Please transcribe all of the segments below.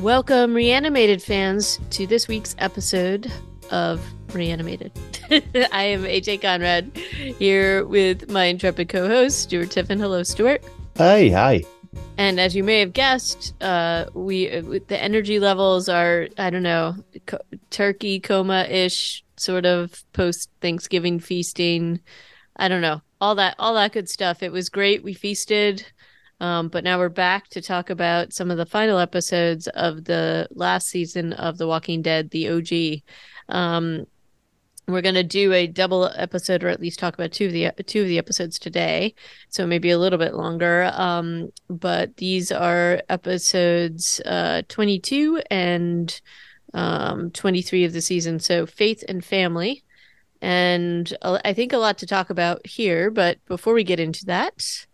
Welcome, reanimated fans, to this week's episode of Reanimated. I am AJ Conrad here with my intrepid co host, Stuart Tiffin. Hello, Stuart. Hi, hi. And as you may have guessed, uh, we the energy levels are I don't know co- turkey coma ish sort of post Thanksgiving feasting. I don't know all that all that good stuff. It was great. We feasted. Um, but now we're back to talk about some of the final episodes of the last season of The Walking Dead, the OG. Um, we're going to do a double episode, or at least talk about two of the two of the episodes today, so maybe a little bit longer. Um, but these are episodes uh, 22 and um, 23 of the season. So faith and family, and I think a lot to talk about here. But before we get into that,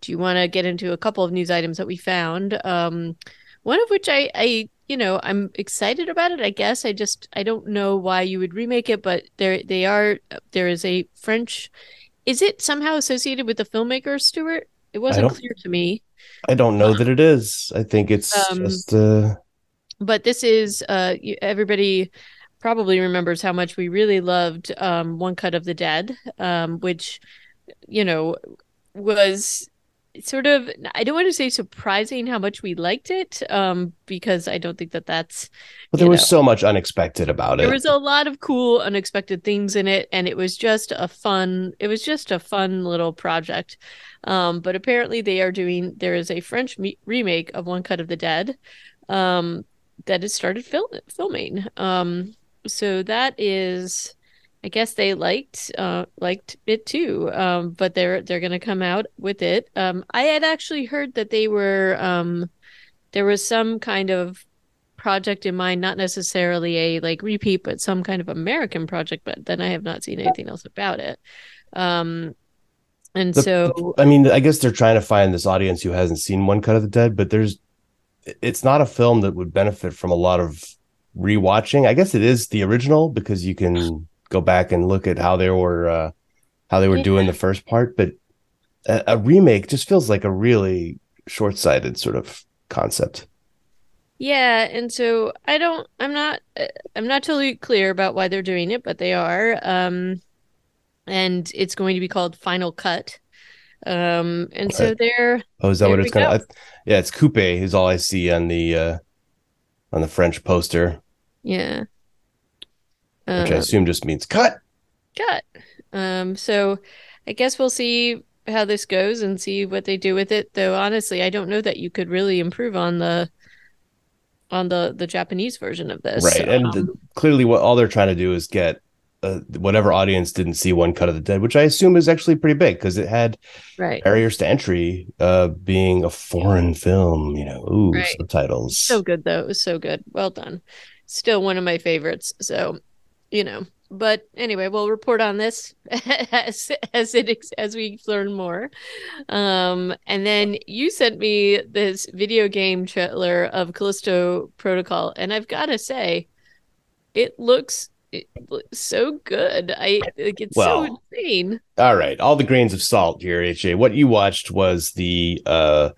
do you want to get into a couple of news items that we found? Um, one of which I, I, you know, I'm excited about it. I guess I just I don't know why you would remake it, but there they are. There is a French. Is it somehow associated with the filmmaker Stuart? It wasn't clear to me. I don't know um, that it is. I think it's um, just. Uh... But this is uh everybody probably remembers how much we really loved um one cut of the dead um which you know was sort of i don't want to say surprising how much we liked it um because i don't think that that's but there was know, so much unexpected about there it. there was a lot of cool unexpected things in it and it was just a fun it was just a fun little project. Um but apparently they are doing there is a french me- remake of one cut of the dead um that has started fil- filming. Um so that is I guess they liked uh, liked it too. Um, but they're they're gonna come out with it. Um, I had actually heard that they were um, there was some kind of project in mind, not necessarily a like repeat, but some kind of American project. But then I have not seen anything else about it. Um, and the, so I mean, I guess they're trying to find this audience who hasn't seen One Cut of the Dead, but there's it's not a film that would benefit from a lot of rewatching. I guess it is the original because you can go back and look at how they were uh, how they were yeah. doing the first part, but a, a remake just feels like a really short-sighted sort of concept. Yeah, and so I don't I'm not uh, I'm not totally clear about why they're doing it, but they are um and it's going to be called Final Cut. Um and so they're Oh, is that what it's going to Yeah, it's Coupe is all I see on the uh on the French poster. Yeah which I um, assume just means cut. Cut. Um, so I guess we'll see how this goes and see what they do with it. Though honestly, I don't know that you could really improve on the on the the Japanese version of this. Right, and um, clearly, what all they're trying to do is get uh, whatever audience didn't see one cut of the dead, which I assume is actually pretty big because it had right. barriers to entry, uh, being a foreign film. You know, ooh, right. subtitles. So good though. It was so good. Well done. Still one of my favorites. So you know. But anyway we'll report on this as as it as we learn more. Um and then you sent me this video game trailer of callisto protocol and i've got to say it looks it looks so good. I like it's well, so insane. all right all the grains of salt here ha what you watched was the uh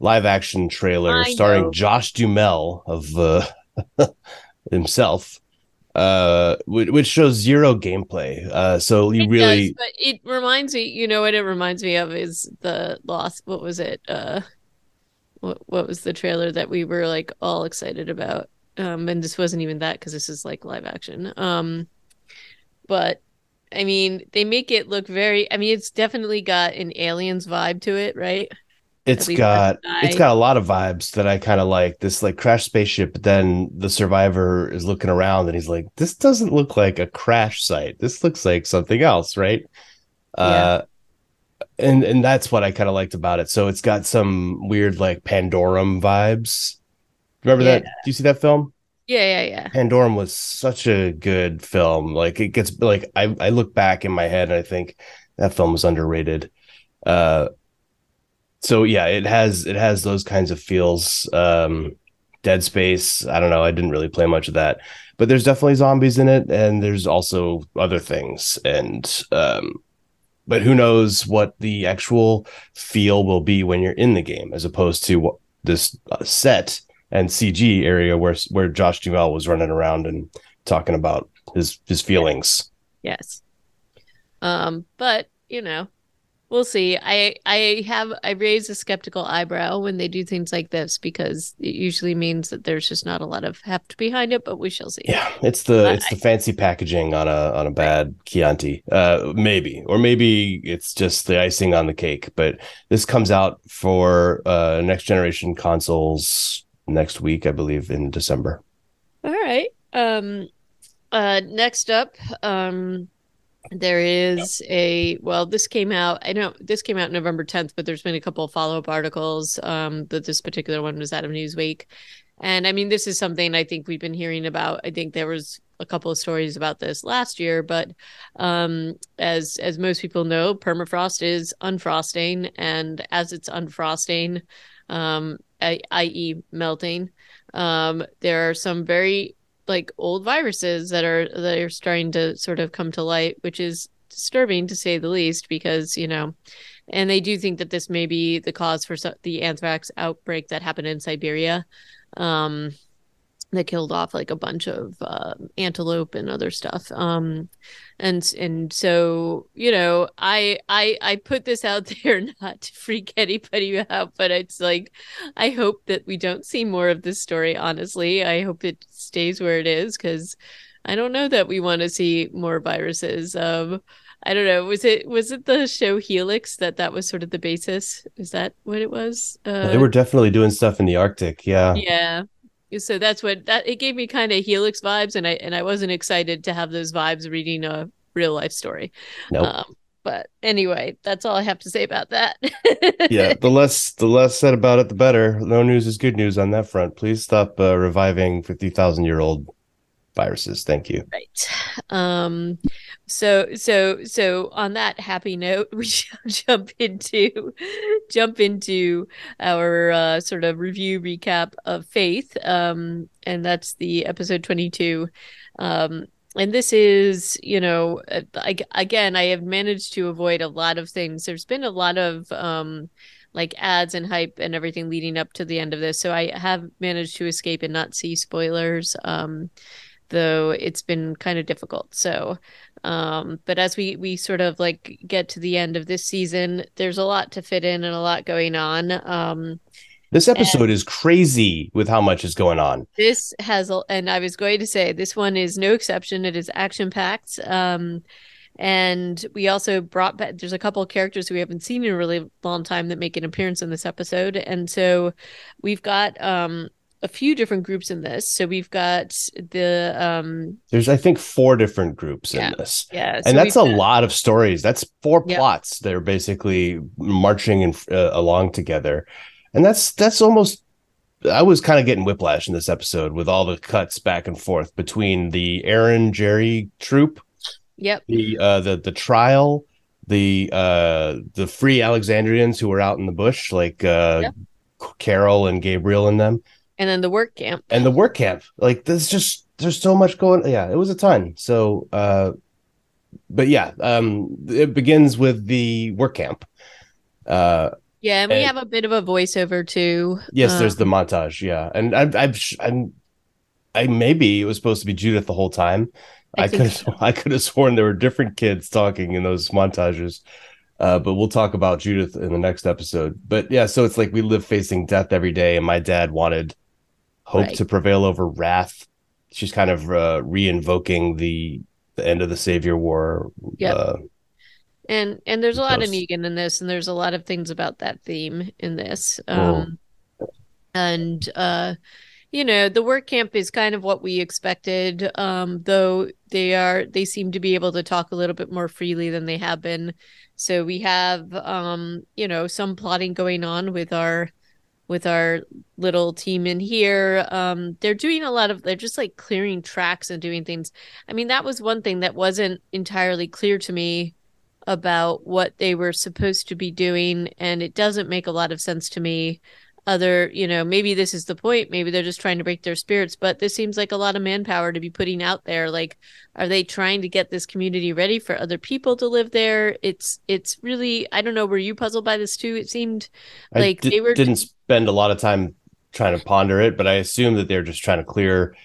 live action trailer I starring know. josh duhamel of uh himself uh, which shows zero gameplay. Uh, so you it really, does, but it reminds me. You know what it reminds me of is the lost. What was it? Uh, what what was the trailer that we were like all excited about? Um, and this wasn't even that because this is like live action. Um, but I mean, they make it look very. I mean, it's definitely got an aliens vibe to it, right? It's got it's got a lot of vibes that I kind of like. This like crash spaceship, but then the survivor is looking around and he's like, "This doesn't look like a crash site. This looks like something else, right?" Yeah. Uh, and and that's what I kind of liked about it. So it's got some weird like Pandorum vibes. Remember yeah. that? Do you see that film? Yeah, yeah, yeah. Pandorum was such a good film. Like it gets like I I look back in my head and I think that film was underrated. Uh so yeah, it has it has those kinds of feels. Um, Dead Space. I don't know. I didn't really play much of that, but there's definitely zombies in it, and there's also other things. And um, but who knows what the actual feel will be when you're in the game, as opposed to what this uh, set and CG area where where Josh Duhamel was running around and talking about his his feelings. Yes. Um, but you know, we'll see. I I have I raise a skeptical eyebrow when they do things like this because it usually means that there's just not a lot of heft behind it. But we shall see. Yeah, it's the it's the fancy packaging on a on a bad Chianti, uh, maybe, or maybe it's just the icing on the cake. But this comes out for uh, next generation consoles next week, I believe, in December. All right. Um. Uh. Next up. Um there is a well this came out i know this came out november 10th but there's been a couple of follow-up articles um that this particular one was out of newsweek. And i mean this is something i think we've been hearing about. I think there was a couple of stories about this last year but um as as most people know permafrost is unfrosting and as it's unfrosting um i.e melting um there are some very like old viruses that are that are starting to sort of come to light, which is disturbing to say the least, because you know, and they do think that this may be the cause for the anthrax outbreak that happened in Siberia. Um, that killed off like a bunch of uh, antelope and other stuff. Um, and and so you know, I I I put this out there not to freak anybody out, but it's like I hope that we don't see more of this story. Honestly, I hope it stays where it is because I don't know that we want to see more viruses. Um, I don't know. Was it was it the show Helix that that was sort of the basis? Is that what it was? Uh, they were definitely doing stuff in the Arctic. Yeah. Yeah so that's what that it gave me kind of helix vibes and i and i wasn't excited to have those vibes reading a real life story. Nope. Um, but anyway that's all i have to say about that. Yeah the less the less said about it the better. No news is good news on that front. Please stop uh, reviving 50000 year old viruses. Thank you. Right. Um so so so on that happy note we shall jump into jump into our uh, sort of review recap of faith. Um and that's the episode 22 um and this is you know I, again i have managed to avoid a lot of things. There's been a lot of um like ads and hype and everything leading up to the end of this. So i have managed to escape and not see spoilers um though it's been kind of difficult. So, um, but as we we sort of like get to the end of this season, there's a lot to fit in and a lot going on. Um, this episode is crazy with how much is going on. This has, and I was going to say, this one is no exception. It is action packed. Um, and we also brought back, there's a couple of characters we haven't seen in a really long time that make an appearance in this episode. And so we've got um, a few different groups in this. So we've got the um there's I think four different groups yeah, in this. Yeah. So and that's a got, lot of stories. That's four yep. plots that are basically marching in, uh, along together. And that's that's almost I was kind of getting whiplash in this episode with all the cuts back and forth between the Aaron Jerry troop. Yep. The uh the the trial, the uh the free Alexandrians who were out in the bush like uh yep. Carol and Gabriel and them and then the work camp. And the work camp. Like there's just there's so much going yeah it was a ton. So uh but yeah um it begins with the work camp. Uh yeah and we and, have a bit of a voiceover too. Yes um, there's the montage yeah. And i i i'm i maybe it was supposed to be judith the whole time. I, I could so. i could have sworn there were different kids talking in those montages. Uh, but we'll talk about Judith in the next episode. But yeah, so it's like we live facing death every day, and my dad wanted hope right. to prevail over wrath. She's kind of uh, re-invoking the the end of the Savior War. Yeah. Uh, and and there's a lot of Negan in this, and there's a lot of things about that theme in this. Oh. Um. And uh, you know, the work camp is kind of what we expected. Um, though they are they seem to be able to talk a little bit more freely than they have been. So we have um, you know, some plotting going on with our with our little team in here. Um, they're doing a lot of they're just like clearing tracks and doing things. I mean, that was one thing that wasn't entirely clear to me about what they were supposed to be doing, and it doesn't make a lot of sense to me other you know maybe this is the point maybe they're just trying to break their spirits but this seems like a lot of manpower to be putting out there like are they trying to get this community ready for other people to live there it's it's really i don't know were you puzzled by this too it seemed like did, they were didn't spend a lot of time trying to ponder it, but I assume that they're just trying to clear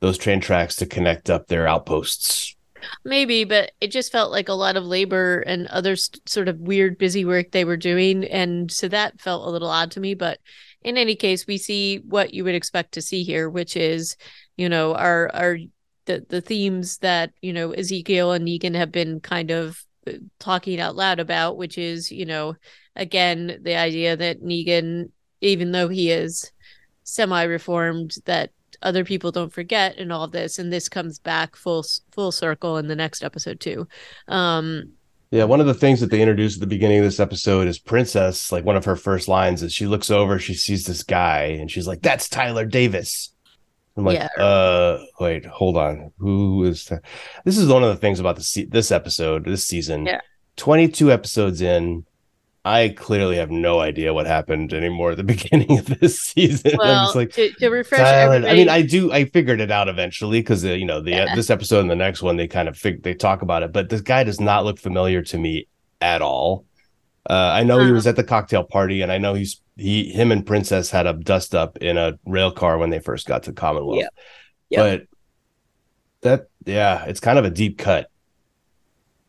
those train tracks to connect up their outposts. Maybe, but it just felt like a lot of labor and other st- sort of weird busy work they were doing. And so that felt a little odd to me. But in any case, we see what you would expect to see here, which is, you know, our, our, the, the themes that, you know, Ezekiel and Negan have been kind of uh, talking out loud about, which is, you know, again, the idea that Negan, even though he is semi reformed, that other people don't forget in all of this and this comes back full full circle in the next episode too. Um yeah one of the things that they introduced at the beginning of this episode is princess like one of her first lines is she looks over she sees this guy and she's like that's tyler davis. I'm like yeah. uh wait hold on. Who is that? this is one of the things about the this episode this season. Yeah. 22 episodes in I clearly have no idea what happened anymore at the beginning of this season. Well, I'm just like, to, to refresh. I mean, I do. I figured it out eventually because uh, you know the uh, yeah. this episode and the next one they kind of fig- they talk about it, but this guy does not look familiar to me at all. Uh, I know uh-huh. he was at the cocktail party, and I know he's he him and Princess had a dust up in a rail car when they first got to Commonwealth. Yeah. Yep. But that yeah, it's kind of a deep cut.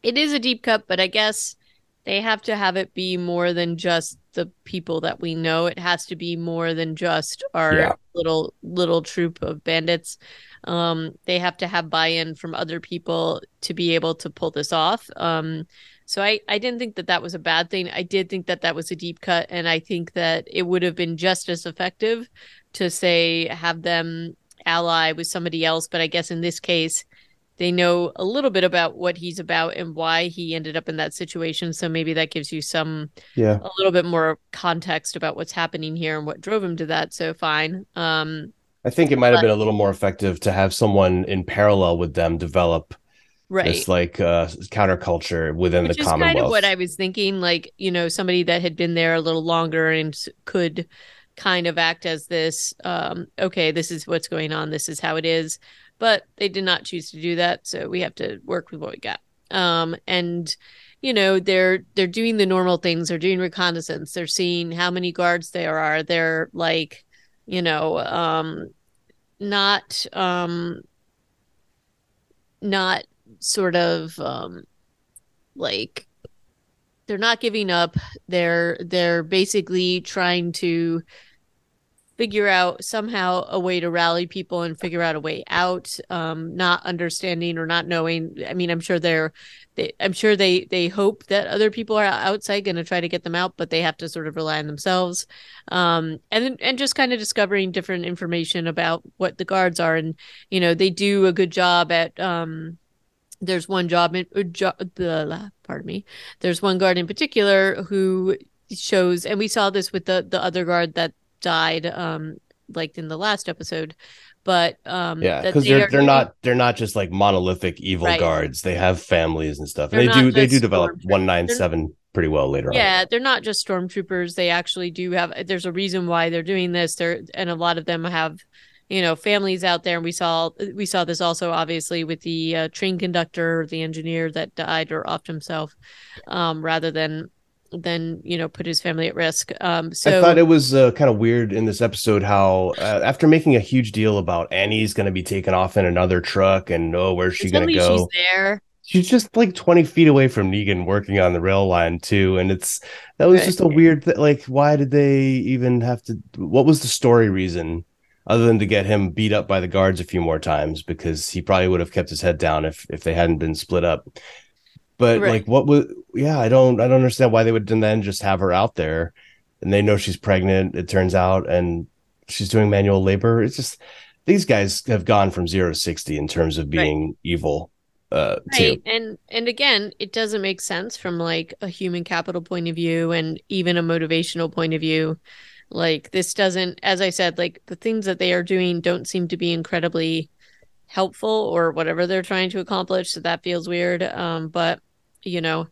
It is a deep cut, but I guess they have to have it be more than just the people that we know. It has to be more than just our yeah. little little troop of bandits. Um, they have to have buy-in from other people to be able to pull this off. Um, so I, I didn't think that that was a bad thing. I did think that that was a deep cut, and I think that it would have been just as effective to say have them ally with somebody else. But I guess in this case, they know a little bit about what he's about and why he ended up in that situation. So maybe that gives you some yeah. a little bit more context about what's happening here and what drove him to that. So fine. Um i think it might have been a little more effective to have someone in parallel with them develop right. this like uh counterculture within Which the is commonwealth kind of what i was thinking like you know somebody that had been there a little longer and could kind of act as this um okay this is what's going on this is how it is but they did not choose to do that so we have to work with what we got. Um, and you know they're they're doing the normal things. They're doing reconnaissance. They're seeing how many guards there are. They're like you know um not um not sort of um like they're not giving up. They're they're basically trying to figure out somehow a way to rally people and figure out a way out um, not understanding or not knowing. I mean i'm sure they're they, i'm sure they they hope that other people are outside going to try to get them out but they have to sort of rely on themselves. Um, and and just kind of discovering different information about what the guards are. And you know they do a good job at um, there's one job in uh, jo- the pardon me. There's one guard in particular who shows and we saw this with the the other guard that died um like in the last episode but um yeah because they are they're not they're not just like monolithic evil right. guards. They have families and stuff and they do they do develop 197 pretty well later yeah, on. Yeah they're not just stormtroopers. They actually do have there's a reason why they're doing this. They're and a lot of them have you know families out there and we saw we saw this also obviously with the uh, train conductor the engineer that died or offed himself um rather than then you know put his family at risk. Um, so I thought it was uh, kind of weird in this episode how uh, after making a huge deal about Annie's going to be taken off in another truck and oh where's she going to go? She's there. She's just like 20 feet away from Negan working on the rail line too. And it's that was right. just a weird th- like why did they even have to what was the story reason other than to get him beat up by the guards a few more times because he probably would have kept his head down if if they hadn't been split up. But right. like, what was? Yeah, I don't. I don't understand why they would then just have her out there, and they know she's pregnant. It turns out, and she's doing manual labor. It's just these guys have gone from zero to sixty in terms of being right. evil. Uh, right, too. and and again, it doesn't make sense from like a human capital point of view, and even a motivational point of view. Like this doesn't, as I said, like the things that they are doing don't seem to be incredibly helpful or whatever they're trying to accomplish. So that feels weird. Um, but you know?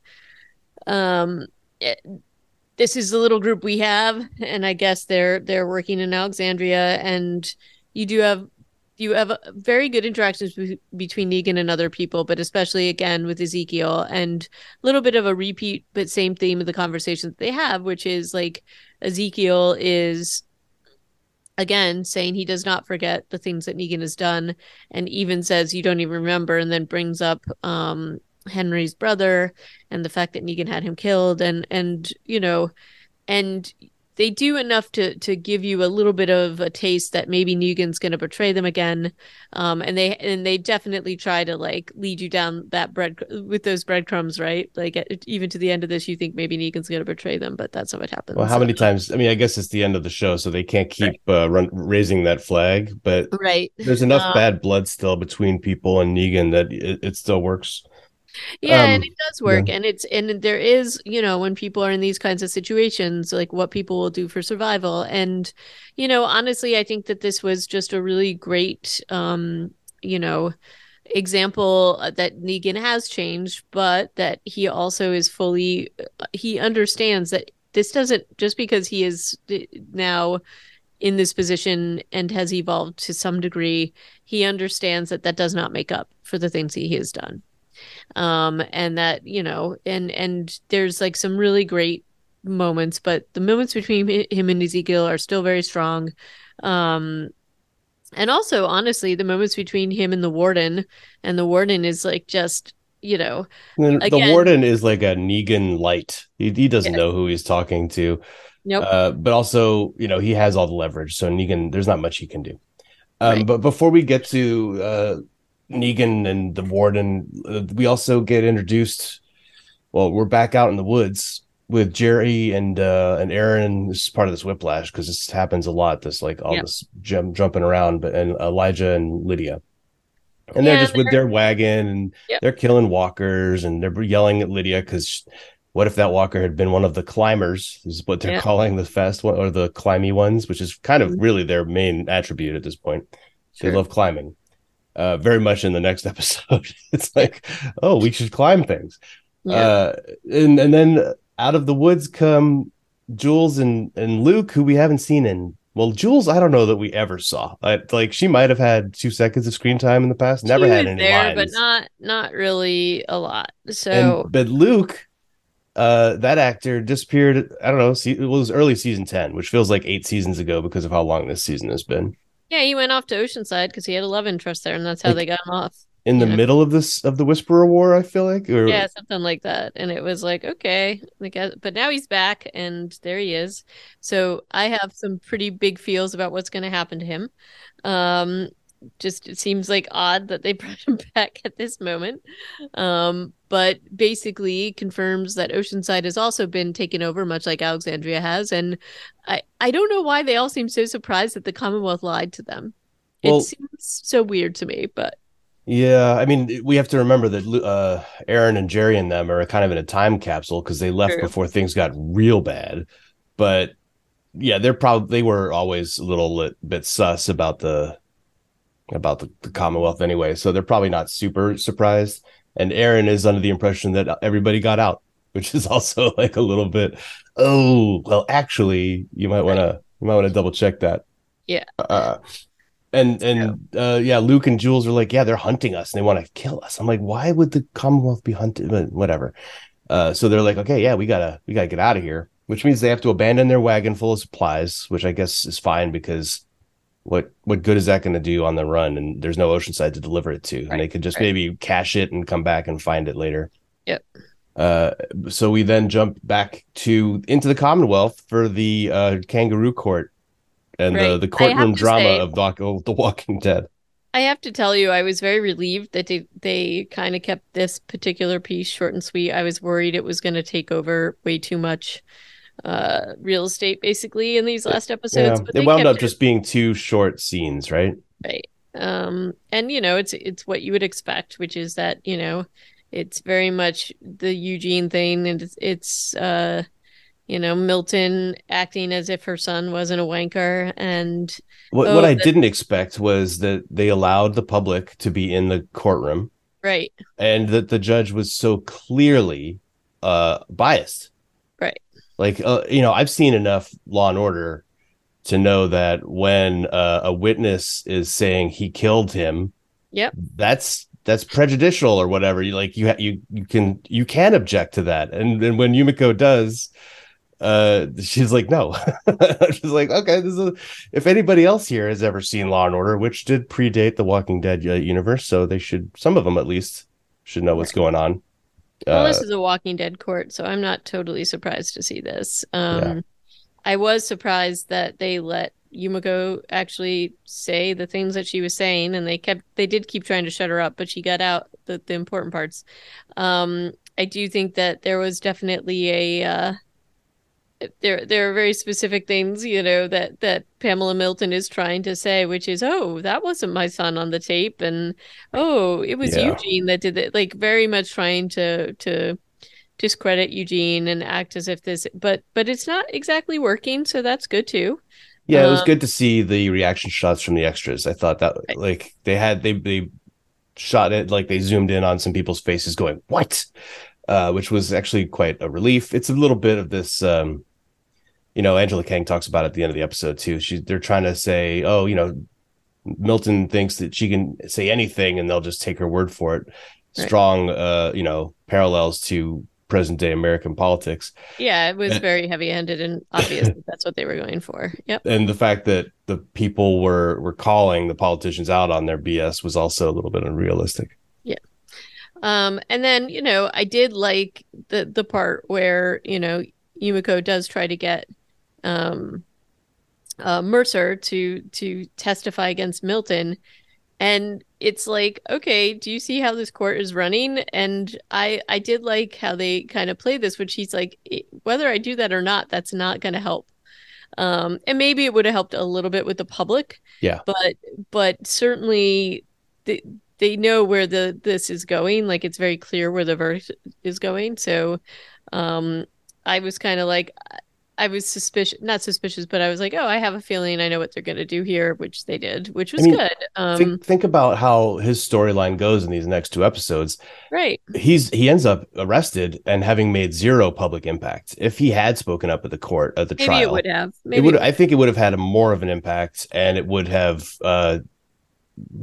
Um it, this is the little group we have and i guess they're they're working in alexandria and you do have you have very good interactions be- between Negan and other people, but especially again with Ezekiel, and a little bit of a repeat, but same theme of the conversation that they have, which is like Ezekiel is again saying he does not forget the things that Negan has done and even says you don't even remember and then brings up um Henry's brother and the fact that Negan had him killed and and you know and they do enough to to give you a little bit of a taste that maybe Negan's going to betray them again, um, and they and they definitely try to like lead you down that bread with those breadcrumbs, right? Like even to the end of this, you think maybe Negan's going to betray them, but that's not what happens. Well, how so. many times? I mean, I guess it's the end of the show, so they can't keep right. uh, run, raising that flag. But right, there's enough uh, bad blood still between people and Negan that it, it still works. Yeah, um, and it does work. Yeah. And it's and there is, you know, when people are in these kinds of situations, like what people will do for survival. And, you know, honestly, I think that this was just a really great um, you know, example uh, that Negan has changed, but that he also is fully uh, he understands that this doesn't just because he is now in this position and has evolved to some degree, he understands that that does not make up for the things he has done um and that you know and and there's like some really great moments but the moments between him and ezekiel are still very strong um and also honestly the moments between him and the warden and the warden is like just you know again, the warden is like a negan light he, he doesn't yeah. know who he's talking to nope. Uh, but also you know he has all the leverage so negan there's not much he can do um, right. but before we get to uh, Negan and the warden. Uh, we also get introduced. Well, we're back out in the woods with Jerry and uh and Aaron. This is part of this whiplash because this happens a lot. This like all this jump, jumping around, but and Elijah and Lydia. And yeah, they're just they're, with their wagon and yep. they're killing walkers and they're yelling at Lydia because what if that walker had been one of the climbers? Is what they're calling the fast one or the climby ones, which is kind of mm-hmm. really their main attribute at this point. Sure. They love climbing uh, very much in the next episode. it's like, oh, we should climb things. Yeah. Uh, and and then out of the woods come Jules and and Luke, who we haven't seen in. Well, Jules, I don't know that we ever saw. I, like she might have had two seconds of screen time in the past. Never had any there, lines. but not not really a lot. So, and, but Luke, uh, that actor disappeared. I don't know. See, it was early season ten, which feels like eight seasons ago because of how long this season has been. Yeah, he went off to Oceanside because he had a love interest there, and that's how like, they got him off. In the know? middle of this of the Whisperer War, I feel like, or... yeah, something like that. And it was like, okay, like, but now he's back, and there he is. So I have some pretty big feels about what's going to happen to him. Um, just it seems like odd that they brought him back at this moment. Um, but basically confirms that Oceanside has also been taken over, much like Alexandria has. And I, I don't know why they all seem so surprised that the Commonwealth lied to them. Well, it seems so weird to me, but yeah, I mean, we have to remember that uh, Aaron and Jerry and them are kind of in a time capsule because they left True. before things got real bad. But yeah, they're probably they were always a little bit sus about the about the, the Commonwealth anyway, so they're probably not super surprised. And Aaron is under the impression that everybody got out, which is also like a little bit. Oh well, actually, you might want to you might want to double check that. Yeah. Uh, and and yeah. Uh, yeah, Luke and Jules are like, yeah, they're hunting us and they want to kill us. I'm like, why would the Commonwealth be hunting? Whatever. Uh, so they're like, okay, yeah, we gotta we gotta get out of here, which means they have to abandon their wagon full of supplies, which I guess is fine because what what good is that going to do on the run? And there's no Oceanside to deliver it to, right, and they could just right. maybe cache it and come back and find it later. Yep. Uh, so we then jump back to into the Commonwealth for the uh, kangaroo court and right. the the courtroom drama say, of the, the Walking Dead. I have to tell you, I was very relieved that they, they kind of kept this particular piece short and sweet. I was worried it was going to take over way too much uh real estate basically in these last episodes. Yeah, but it wound up it. just being two short scenes, right? Right. Um and you know it's it's what you would expect, which is that, you know, it's very much the Eugene thing and it's, it's uh you know, Milton acting as if her son wasn't a wanker and what, oh, what I the... didn't expect was that they allowed the public to be in the courtroom. Right. And that the judge was so clearly uh biased like uh, you know i've seen enough law and order to know that when uh, a witness is saying he killed him yep. that's that's prejudicial or whatever. You like you ha- you you can you can object to that. And and when yumiko does uh she's like no. She's like okay this is if anybody else here has ever seen law and order which did predate the walking dead uh, universe so they should some of them at least should know what's going on well, this uh, is a Walking Dead court, so I'm not totally surprised to see this. Um, yeah. I was surprised that they let Yumiko actually say the things that she was saying, and they kept they did keep trying to shut her up, but she got out the, the important parts. Um, I do think that there was definitely a uh, there there are very specific things you know that that Pamela Milton is trying to say, which is, oh, that wasn't my son on the tape, and oh, it was yeah. Eugene that did it. Like very much trying to to discredit Eugene and act as if this, but but it's not exactly working, so that's good too. Yeah, it was um, good to see the reaction shots from the extras. I thought that right. like they had they they shot it like they zoomed in on some people's faces going what uh, which was actually quite a relief it's a little bit of this um, you know, Angela Kang talks about at the end of the episode too. She they're trying to say, oh, you know, Milton thinks that she can say anything and they'll just take her word for it. Right. Strong, uh, you know, parallels to present day American politics. Yeah, it was and, very heavy handed and obvious that that's what they were going for. Yep. And the fact that the people were were calling the politicians out on their BS was also a little bit unrealistic. Yeah. Um, and then, you know, I did like the the part where, you know, Yumiko does try to get um, uh, Mercer to to testify against Milton, and it's like, okay, do you see how this court is running? And I I did like how they kind of play this, which he's like, whether I do that or not, that's not going to help. Um, and maybe it would have helped a little bit with the public. Yeah. But but certainly they they know where the this is going. Like it's very clear where the verdict is going. So um I was kind of like I was suspicious, not suspicious, but I was like, oh, I have a feeling I know what they're going to do here, which they did, which was I mean, good. Um, think, think about how his storyline goes in these next two episodes. Right. He's he ends up arrested and having made zero public impact. If he had spoken up at the court at the maybe trial, it would have. Maybe it would. I think it would have had a more of an impact, and it would have uh,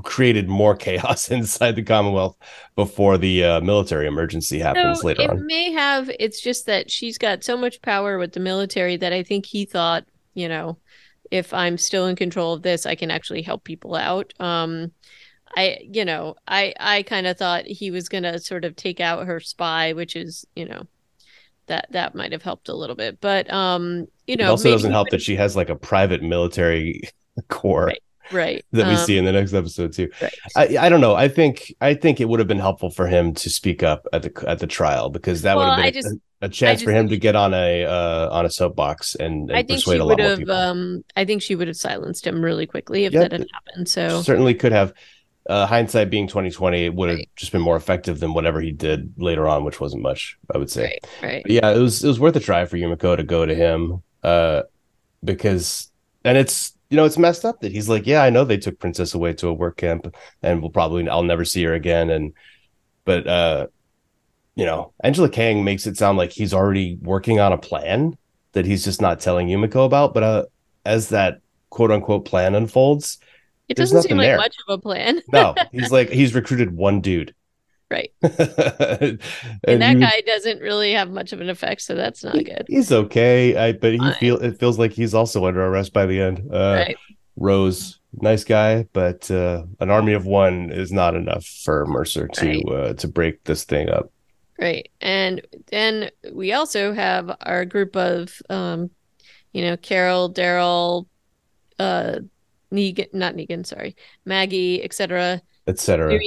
created more chaos inside the Commonwealth before the uh, military emergency happens so later it on. It may have. It's just that she's got so much power with the military that I think he thought, you know, if I'm still in control of this, I can actually help people out. Um, I, you know, I I kind of thought he was gonna sort of take out her spy, which is, you know, that that might have helped a little bit. But um, you know, it also doesn't help that she has like a private military corps. Right right that we um, see in the next episode too right. I, I don't know i think i think it would have been helpful for him to speak up at the at the trial because that well, would have been just, a, a, chance for him to get on a uh, on a soapbox and, and I think persuade she a lot would have, people. Um, I think she would have silenced him really quickly if yep, that had happened. So certainly could have. Uh, hindsight being 2020, it would have right. just been more effective than whatever he did later on, which wasn't much, I would say. Right. right. But yeah, it was it was worth a try for Yumiko to go to him, uh, because and it's you know, it's messed up that he's like, yeah, I know they took Princess away to a work camp and we'll probably, I'll never see her again. And, but, uh, you know, Angela Kang makes it sound like he's already working on a plan that he's just not telling Yumiko about. But, uh, as that quote unquote plan unfolds, it doesn't seem like there. much of a plan. no, he's like, he's recruited one dude. Right. and, and, that guy doesn't really have much of an effect, so that's not good. He's okay, I, but he Fine. feel it feels like he's also under arrest by the end. Uh, right. Rose, nice guy, but uh, an army of one is not enough for Mercer to right. uh, to break this thing up. Right, and then we also have our group of, um, you know, Carol, Daryl, uh, Negan, not Negan, sorry, Maggie, etc., etc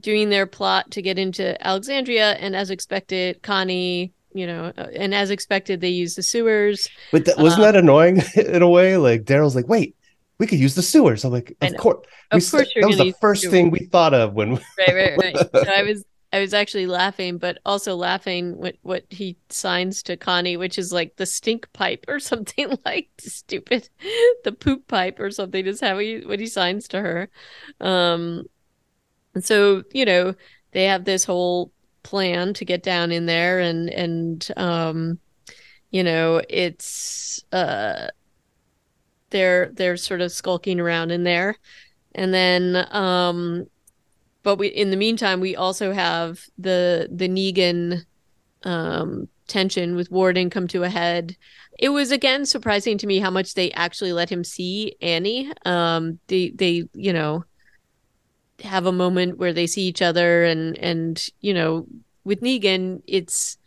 doing their plot to get into Alexandria, and as expected, Connie, you know, uh, and as expected, they use the sewers. But that, wasn't um, that annoying in a way? Like Daryl's like, wait, we could use the sewers. I'm like, of course, of we, course, that was the first thing we thought of when. Right, right, right. so I was, I was actually laughing, but also laughing what what he signs to Connie, which is like the stink pipe or something like stupid, the poop pipe or something is how he what he signs to her. Um, and so, you know, they have this whole plan to get down in there and and um you know, it's uh they're they're sort of skulking around in there. And then um but we in the meantime we also have the the Negan um tension with Warden come to a head. It was again surprising to me how much they actually let him see Annie. Um, they they you know have a moment where they see each other and and you know with Negan it's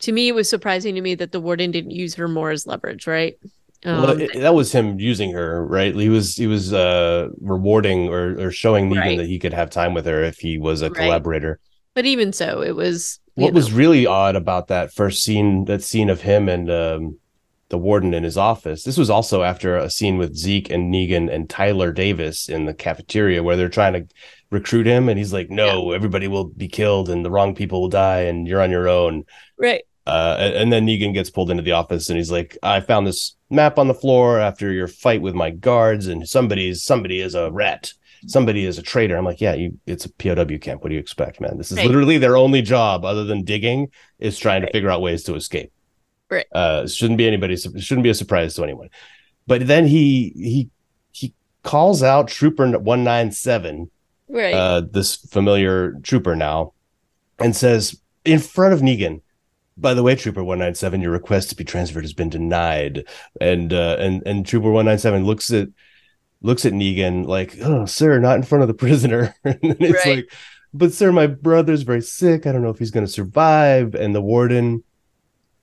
to me it was surprising to me that the warden didn't use her more as leverage right um, well, it, that was him using her right he was he was uh rewarding or, or showing Negan right. that he could have time with her if he was a right. collaborator but even so it was what know. was really odd about that first scene that scene of him and um the warden in his office. This was also after a scene with Zeke and Negan and Tyler Davis in the cafeteria where they're trying to recruit him and he's like, No, yeah. everybody will be killed and the wrong people will die and you're on your own. Right. Uh, and then Negan gets pulled into the office and he's like, I found this map on the floor after your fight with my guards, and somebody's somebody is a rat. Somebody is a traitor. I'm like, yeah, you it's a POW camp. What do you expect, man? This is right. literally their only job other than digging is trying right. to figure out ways to escape. Right. Uh, shouldn't be anybody. Shouldn't be a surprise to anyone. But then he he he calls out Trooper One Nine Seven, right? Uh, this familiar trooper now, and says in front of Negan, by the way, Trooper One Nine Seven, your request to be transferred has been denied. And uh, and and Trooper One Nine Seven looks at looks at Negan like, oh, sir, not in front of the prisoner. and it's right. like, but sir, my brother's very sick. I don't know if he's going to survive. And the warden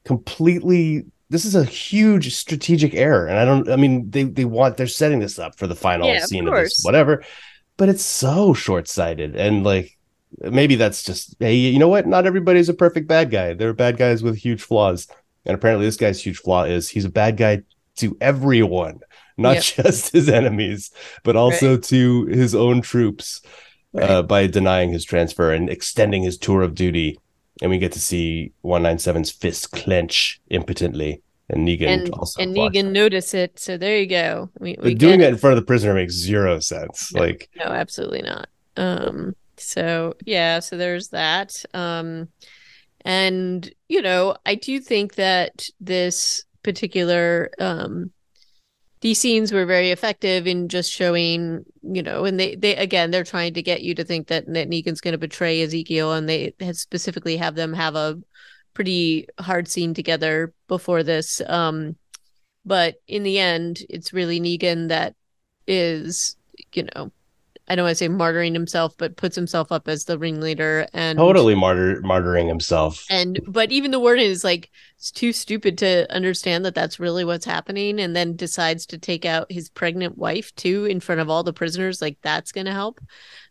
completely this is a huge strategic error. And i don't i mean they they want they're setting this up for the final yeah, scene of, of this whatever but it's so short-sighted. And like maybe that's just hey you know what? Not everybody's a perfect bad guy. There are bad guys with huge flaws. And apparently this guy's huge flaw is he's a bad guy to everyone not just his enemies but also right. to his own troops right. uh, by denying his transfer and extending his tour of duty and we get to see 197's fist clench impotently and Negan and, also and Negan notice it. So there you go. We, we doing it in front of the prisoner makes zero sense. No, like no, absolutely not. Um. So yeah. So there's that. Um. And you know, I do think that this particular um these scenes were very effective in just showing, you know, and they they again they're trying to get you to think that, that Negan's going to betray Ezekiel, and they specifically have them have a pretty hard scene together before this. Um, but in the end, it's really Negan that is, you know, I don't want to say martyring himself, but puts himself up as the ringleader and totally martyr martyring himself. And but even the warden is like it's too stupid to understand that that's really what's happening, and then decides to take out his pregnant wife too in front of all the prisoners. Like that's going to help.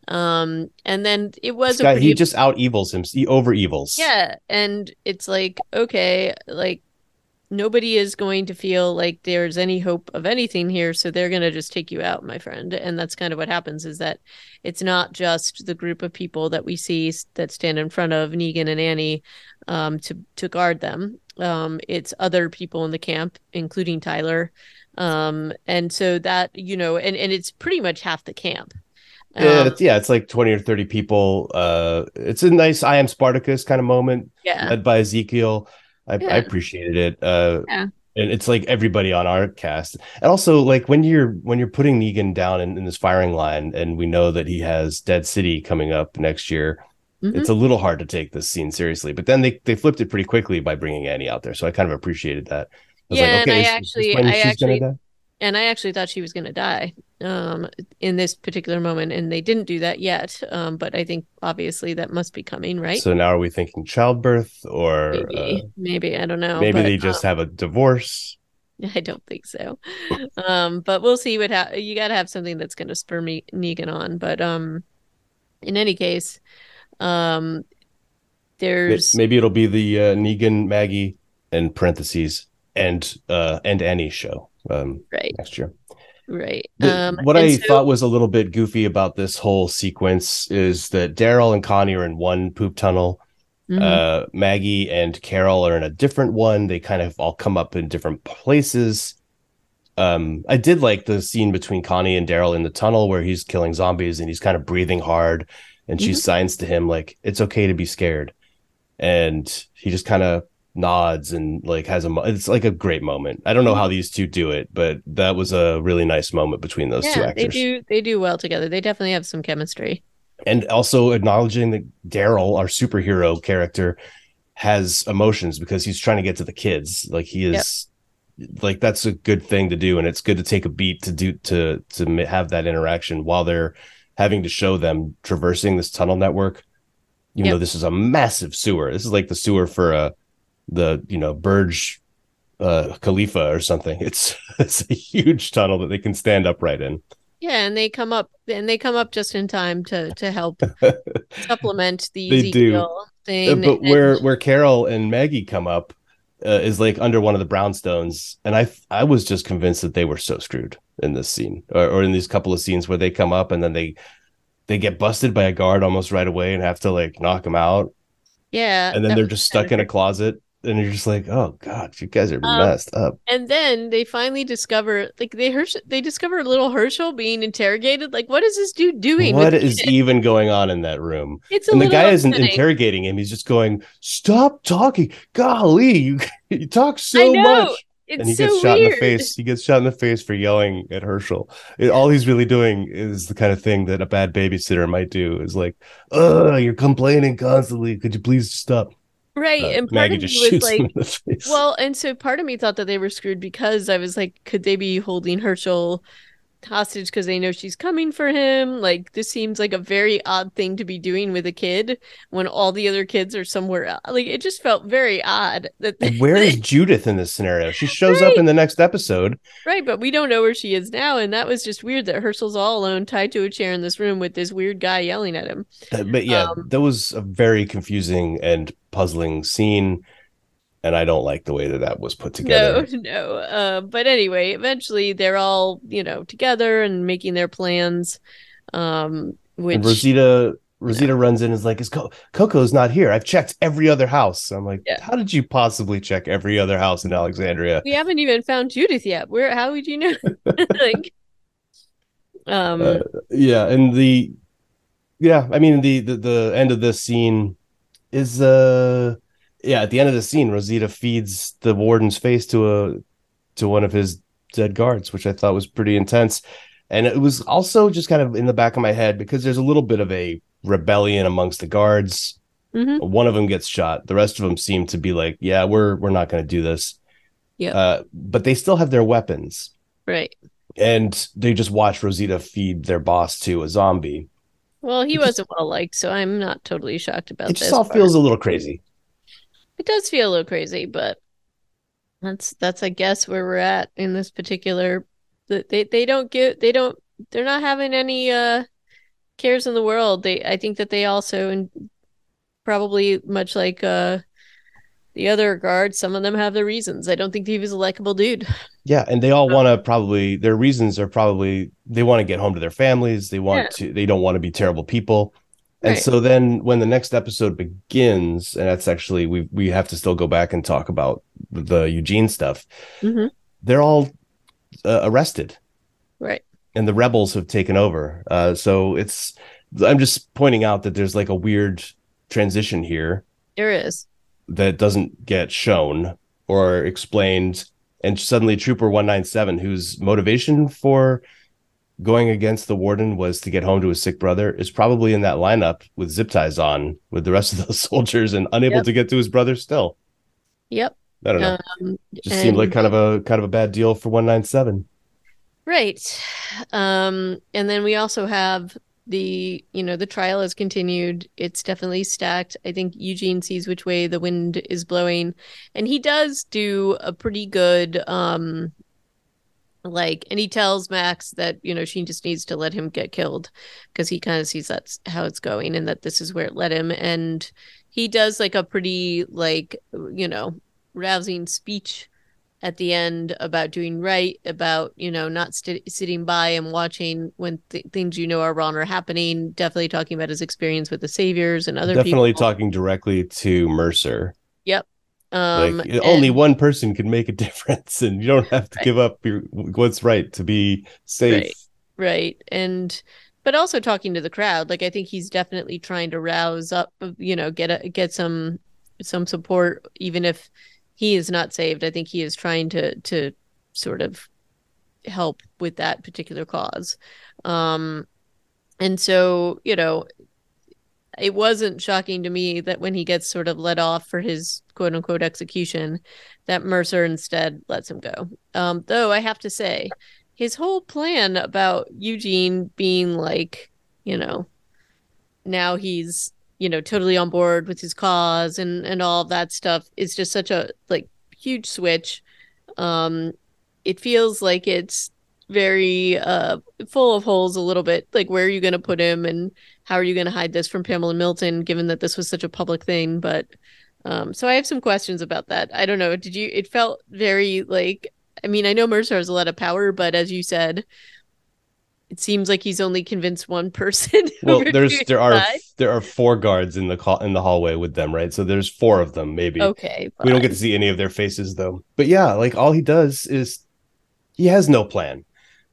Um, and then it was guy, pretty... he just out evils him, he over evils. Yeah, and it's like okay, like nobody is going to feel like there's any hope of anything here so they're going to just take you out my friend and that's kind of what happens is that it's not just the group of people that we see that stand in front of Negan and Annie um, to to guard them um, it's other people in the camp including Tyler um, and so that you know and and it's pretty much half the camp yeah, um, it's, yeah, it's like 20 or 30 people. Uh, it's a nice I am Spartacus kind of moment yeah. led by Ezekiel. I, yeah. I appreciated it. Uh, yeah. And it's like everybody on our cast, and also like when you're when you're putting Negan down in, in this firing line, and we know that he has Dead City coming up next year. Mm-hmm. It's a little hard to take this scene seriously, but then they they flipped it pretty quickly by bringing Annie out there, so I kind of appreciated that. I yeah, like, okay, and I actually, I actually, and I actually thought she was going to die um, in this particular moment, and they didn't do that yet. Um, but I think obviously that must be coming, right? So now are we thinking childbirth, or maybe, uh, maybe I don't know. Maybe but, they just um, have a divorce. I don't think so. um, but we'll see what ha- you got to have something that's going to spur me Negan on. But um, in any case, um, there's maybe it'll be the uh, Negan Maggie and parentheses and uh and Annie show um, right next year. Right. Um, what I so, thought was a little bit goofy about this whole sequence is that Daryl and Connie are in one poop tunnel. Mm-hmm. Uh, Maggie and Carol are in a different one. They kind of all come up in different places. Um, I did like the scene between Connie and Daryl in the tunnel where he's killing zombies and he's kind of breathing hard, and mm-hmm. she signs to him like it's okay to be scared, and he just kind of nods and like has a it's like a great moment. I don't know how these two do it, but that was a really nice moment between those yeah, two actors. They do they do well together. They definitely have some chemistry. And also acknowledging that Daryl, our superhero character, has emotions because he's trying to get to the kids. Like he is yep. like that's a good thing to do and it's good to take a beat to do to to have that interaction while they're having to show them traversing this tunnel network. You yep. know, this is a massive sewer. This is like the sewer for uh the, you know, Burj uh Khalifa or something. It's it's a huge tunnel that they can stand upright in. Yeah, and they come up and they come up just in time to to help supplement the they Ezekiel do. thing. Uh, but and... where where Carol and Maggie come up uh, is like under one of the brownstones, and I I was just convinced that they were so screwed in this scene or, or in these couple of scenes where they come up and then they they get busted by a guard almost right away and have to like knock them out. Yeah, and then they're just stuck in a closet and you're just like, oh god, you guys are um, messed up. And then they finally discover, like they Hersh- they discover little Hershel being interrogated. Like, what is this dude doing? What is even going on in that room? It's and the guy upsetting. isn't interrogating him. He's just going, stop talking. Golly, you you talk so much. It's and he so gets shot weird. in the face. He gets shot in the face for yelling at Hershel. It, all he's really doing is the kind of thing that a bad babysitter might do. Is like, "Oh, you're complaining constantly. Could you please stop?" Right. Uh, and part Maggie of me was like, well, and so part of me thought that they were screwed because I was like, could they be holding Hershel hostage because they know she's coming for him? Like, this seems like a very odd thing to be doing with a kid when all the other kids are somewhere else. Like, it just felt very odd. That they, where is Judith in this scenario? She shows right. up in the next episode. Right. But we don't know where she is now. And that was just weird that Hershel's all alone, tied to a chair in this room with this weird guy yelling at him. but yeah, um, that was a very confusing and puzzling scene and I don't like the way that that was put together. No, no. Uh, but anyway, eventually they're all you know together and making their plans. Um, which and Rosita Rosita no. runs in and is like, "Is Co- Coco's not here? I've checked every other house." I'm like, yeah. "How did you possibly check every other house in Alexandria? We haven't even found Judith yet. Where? How would you know?" like, um, uh, yeah, and the yeah, I mean the the the end of this scene is uh yeah at the end of the scene rosita feeds the warden's face to a to one of his dead guards which i thought was pretty intense. And it was also just kind of in the back of my head because there's a little bit of a rebellion amongst the guards. Mm-hmm. one of them gets shot. The rest of them seem to be like yeah we're we're not going to do this. Yeah. Uh, but they still have their weapons. Right. And they just watch rosita feed their boss to a zombie well, he wasn't well liked, so I'm not totally shocked about it. Just all part. feels a little crazy. It does feel a little crazy, but that's that's I guess where we're at in this particular. They they don't get they don't they're not having any uh cares in the world. They I think that they also and probably much like uh the other guards, some of them have their reasons. I don't think he was a likable dude. Yeah, and they all want to probably their reasons are probably they want to get home to their families. They want yeah. to they don't want to be terrible people. And right. so then when the next episode begins, and that's actually we we have to still go back and talk about the Eugene stuff. Mm-hmm. They're all uh, arrested, right? And the rebels have taken over. Uh, so it's I'm just pointing out that there's like a weird transition here. There is that doesn't get shown or explained and suddenly Trooper 197, whose motivation for going against the warden was to get home to his sick brother, is probably in that lineup with zip ties on with the rest of those soldiers and unable yep. to get to his brother still. Yep. I don't know. Um, Just and... seemed like kind of a kind of a bad deal for 197. Right. Um, and then we also have the you know the trial has continued. It's definitely stacked. I think eugene sees which way the wind is blowing. And he does do a pretty good um like and he tells max that you know she just needs to let him get killed because he kind of sees that's how it's going and that this is where it led him. And he does like a pretty like you know rousing speech at the end about doing right, about you know not st- sitting by and watching when th- things you know are wrong are happening. Definitely talking about his experience with the saviors and other. People. Definitely people. talking directly to Mercer. Yep. Um, like and, only one person can make a difference, and you don't have to right. give up your what's right to be safe. Right. right. And but also talking to the crowd. Like I think he's definitely trying to rouse up, you know, get a get some some support, even if he is not saved. I think he is trying to to sort of help with that particular cause. Um and so, you know, it wasn't shocking to me that when he gets sort of let off for his quote unquote execution, that Mercer instead lets him go. Um, though I have to say, his whole plan about Eugene being like, you know, now he's you know totally on board with his cause and and all of that stuff. Is just such a like huge switch. Um it feels like it's very uh full of holes a little bit. Like where are you going to put him and how are you going to hide this from pamela milton given that this was such a public thing? But um so i have some questions about that. I don't know. Did you it felt very like i mean i know mercer has a lot of power but as you said it seems like he's only convinced one person. well, there's there are there are four guards in the call in the hallway with them, right? So there's four of them, maybe. Okay. Fine. We don't get to see any of their faces though. But yeah, like all he does is he has no plan,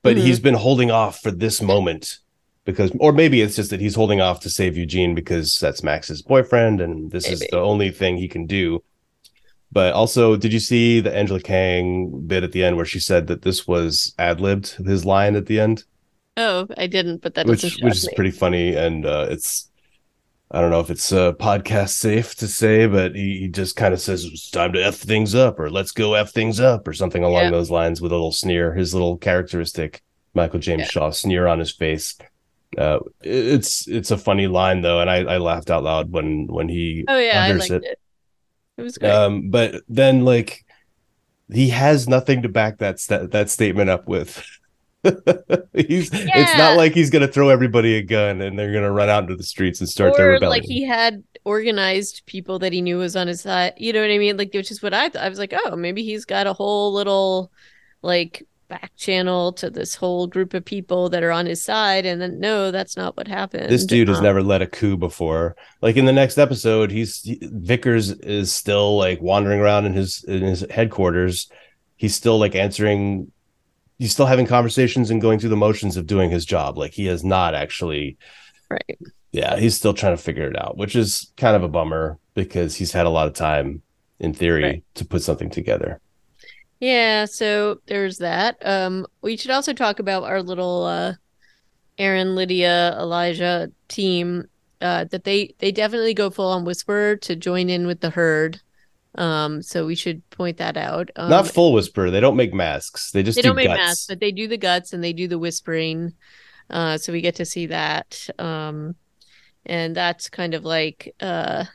but mm-hmm. he's been holding off for this moment because, or maybe it's just that he's holding off to save Eugene because that's Max's boyfriend, and this maybe. is the only thing he can do. But also, did you see the Angela Kang bit at the end where she said that this was ad libbed, his line at the end? Oh, I didn't, but that which which me. is pretty funny, and uh, it's I don't know if it's uh, podcast safe to say, but he, he just kind of says it's time to f things up, or let's go f things up, or something along yeah. those lines with a little sneer, his little characteristic Michael James yeah. Shaw sneer on his face. Uh, it's it's a funny line though, and I, I laughed out loud when when he oh yeah I liked it. it. It was great. Um, but then like he has nothing to back that st- that statement up with. he's yeah. it's not like he's gonna throw everybody a gun and they're gonna run out into the streets and start or their rebellion. Like he had organized people that he knew was on his side. You know what I mean? Like which is what I thought. I was like, oh, maybe he's got a whole little like back channel to this whole group of people that are on his side and then no that's not what happened this dude um, has never led a coup before like in the next episode he's he, vickers is still like wandering around in his in his headquarters he's still like answering he's still having conversations and going through the motions of doing his job. Like he has not actually right. Yeah, he's still trying to figure it out, which is kind of a bummer because he's had a lot of time in theory right. to put something together. Yeah, so there's that. Um we should also talk about our little uh Aaron, Lydia, Elijah team uh that they they definitely go full on whisper to join in with the herd. Um, so we should point that out. Um, Not full whisper. They don't make masks. They just they do not make masks, but they do the guts and they do the whispering. Uh, so we get to see that. Um, and that's kind of like uh,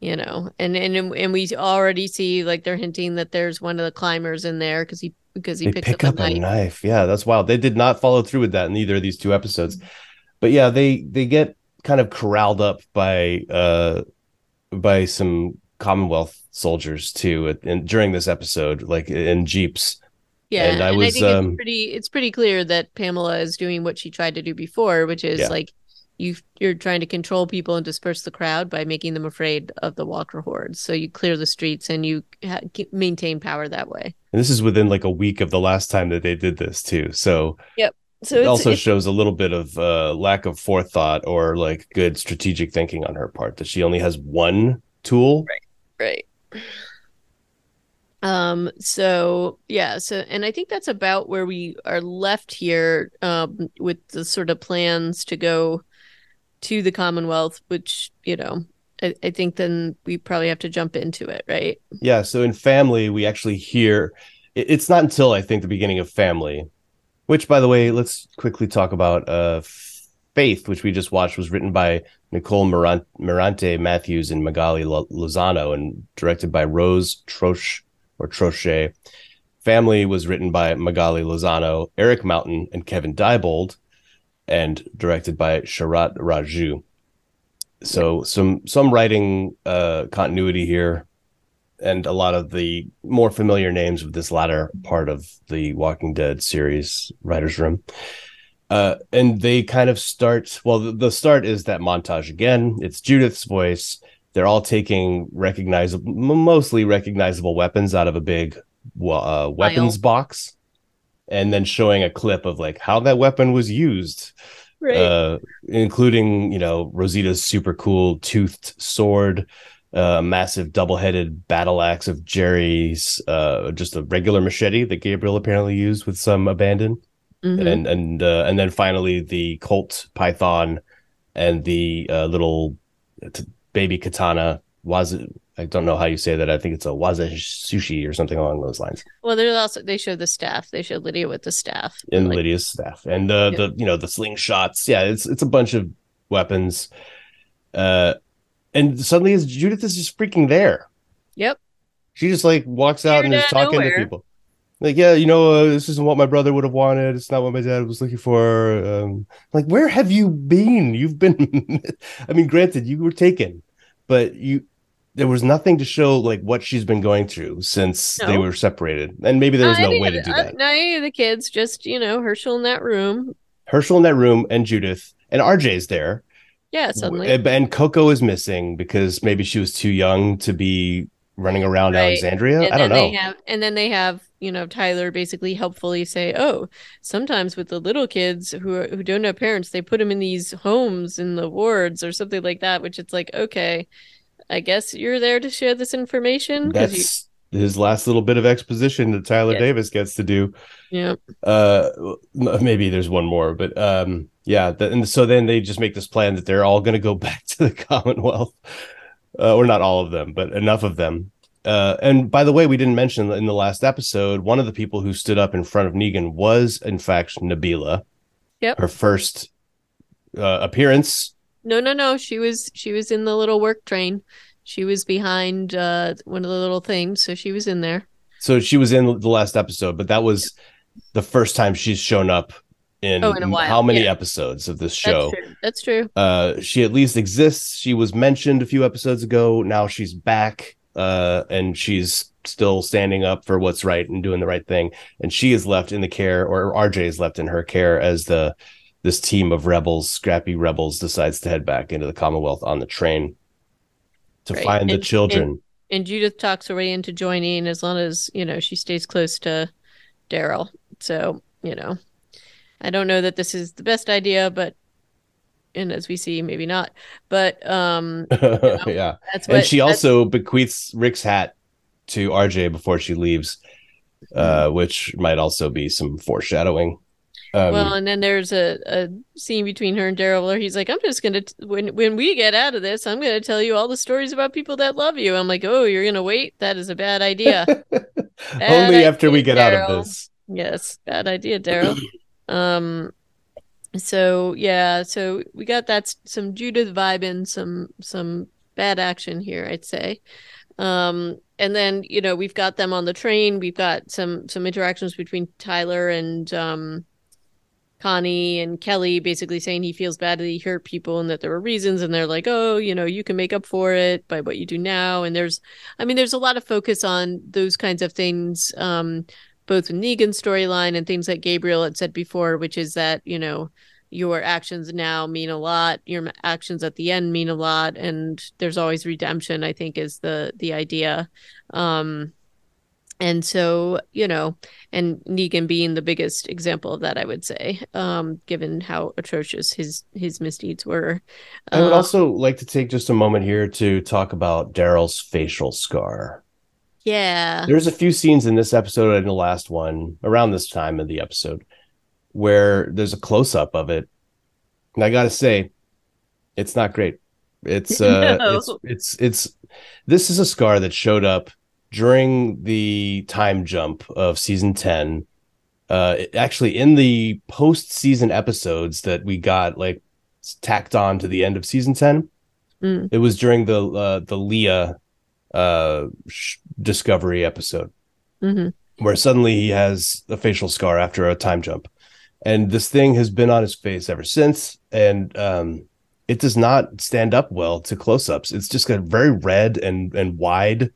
you know, and and and we already see like they're hinting that there's one of the climbers in there because he because he they picks pick up, up a, knife. a knife. Yeah, that's wild. They did not follow through with that in either of these two episodes. But yeah, they they get kind of corralled up by uh by some Commonwealth soldiers too and during this episode like in jeeps. Yeah and i and was I think um, it's pretty it's pretty clear that pamela is doing what she tried to do before which is yeah. like you you're trying to control people and disperse the crowd by making them afraid of the walker hordes. So you clear the streets and you ha- maintain power that way. And this is within like a week of the last time that they did this too. So yep. So it also shows a little bit of uh, lack of forethought or like good strategic thinking on her part that she only has one tool right right um so yeah so and i think that's about where we are left here um with the sort of plans to go to the commonwealth which you know I, I think then we probably have to jump into it right? Yeah so in family we actually hear it's not until i think the beginning of family which by the way let's quickly talk about uh faith which we just watched was written by Nicole Mirante Matthews and Magali Lozano and directed by Rose Troche or Troche. Family was written by Magali Lozano, Eric Mountain, and Kevin Deiboldt, and directed by Sharat Raju. So some some writing uh, continuity here, and a lot of the more familiar names of this latter part of the Walking Dead series writers' room. Uh, and they kind of start. Well, the, the start is that montage again. It's Judith's voice. They're all taking recognizable, mostly recognizable weapons out of a big uh, weapons box, and then showing a clip of like how that weapon was used, right. uh, including you know Rosita's super cool toothed sword, uh, a uh, massive double-headed battle axe of Jerry's, uh, just a regular machete that Gabriel apparently used with some abandon mm-hmm. and and uh, and then finally the Colt Python and the uh, little baby katana was I don't know how you say that. I think it's a waza sushi or something along those lines. Well, there's also they show the staff. They show Lydia with the staff and like, Lydia's staff and uh, yeah. the you know the slingshots. Yeah, it's it's a bunch of weapons. Uh, and suddenly, Judith is just freaking there. Yep. She just like walks out and is talking nowhere. to people. Like, yeah, you know, uh, this isn't what my brother would have wanted. It's not what my dad was looking for. Um, like, where have you been? You've been. I mean, granted, you were taken, but you there was nothing to show like what she's been going through since no. they were separated, and maybe there was no way to do that. Not any of the kids, just you know, Hershel in that room. Hershel in that room, and Judith and RJ's there. Yeah, suddenly. And Coco is missing because maybe she was too young to be running around right. Alexandria. And I don't know. Have, and then they have you know Tyler basically helpfully say, "Oh, sometimes with the little kids who are, who don't have parents, they put them in these homes in the wards or something like that." Which it's like, okay, I guess you're there to share this information. That's you... his last little bit of exposition that Tyler yeah. Davis gets to do. Yeah. Uh, maybe there's one more, but um, yeah. The, and so then they just make this plan that they're all going to go back to the Commonwealth, uh, or not all of them, but enough of them. Uh, and by the way, we didn't mention in the last episode, one of the people who stood up in front of Negan was, in fact, Nabila. Yep. Her first uh, appearance no, no, no. She was she was in the little work train. She was behind uh one of the little things, so she was in there. So she was in the last episode, but that was the first time she's shown up in, oh, in how many yeah. episodes of this show. That's true. That's true. Uh, she at least exists. She was mentioned a few episodes ago. Now she's back, uh, and she's still standing up for what's right and doing the right thing. And she is left in the care, or RJ is left in her care as the this team of rebels, scrappy rebels, decides to head back into the Commonwealth on the train to right. find and, the children. And, and, Judith talks her way into joining as long as, you know, she stays close to Daryl. So, you know, I don't know that this is the best idea, but and as we see, maybe not. But um you know, yeah. That's what, and she also bequeaths Rick's hat to RJ before she leaves, uh, which might also be some foreshadowing. Um, well, and then there's a, a scene between her and Daryl where he's like, "I'm just gonna when when we get out of this, I'm gonna tell you all the stories about people that love you." I'm like, "Oh, you're gonna wait? That is a bad idea." bad Only idea, after we get Daryl. out of this. Yes, bad idea, Daryl. um, so yeah, so we got that some Judith vibe and some some bad action here, I'd say. Um, and then you know we've got them on the train. We've got some some interactions between Tyler and um Connie and Kelly basically saying he feels bad that he hurt people and that there were reasons and they're like, "Oh, you know, you can make up for it by what you do now." And there's I mean, there's a lot of focus on those kinds of things um both Negan's storyline and things that Gabriel had said before, which is that, you know, your actions now mean a lot your actions at the end mean a lot and there's always redemption i think is the the idea. Um and so you know and negan being the biggest example of that i would say um given how atrocious his his misdeeds were. I would uh, also like to take just a moment here to talk about daryl's facial scar yeah there's a few scenes in this episode and the last one around this time of the episode where there's a close-up of it and i gotta say it's not great it's uh no. it's it's it's this is a scar that showed up during the time jump of season 10 uh actually in the post season episodes that we got like tacked on to the end of season 10 mm. it was during the uh the leah uh sh- discovery episode mm-hmm. where suddenly he has a facial scar after a time jump and this thing has been on his face ever since and um it does not stand up well to close-ups it's just got very red and and wide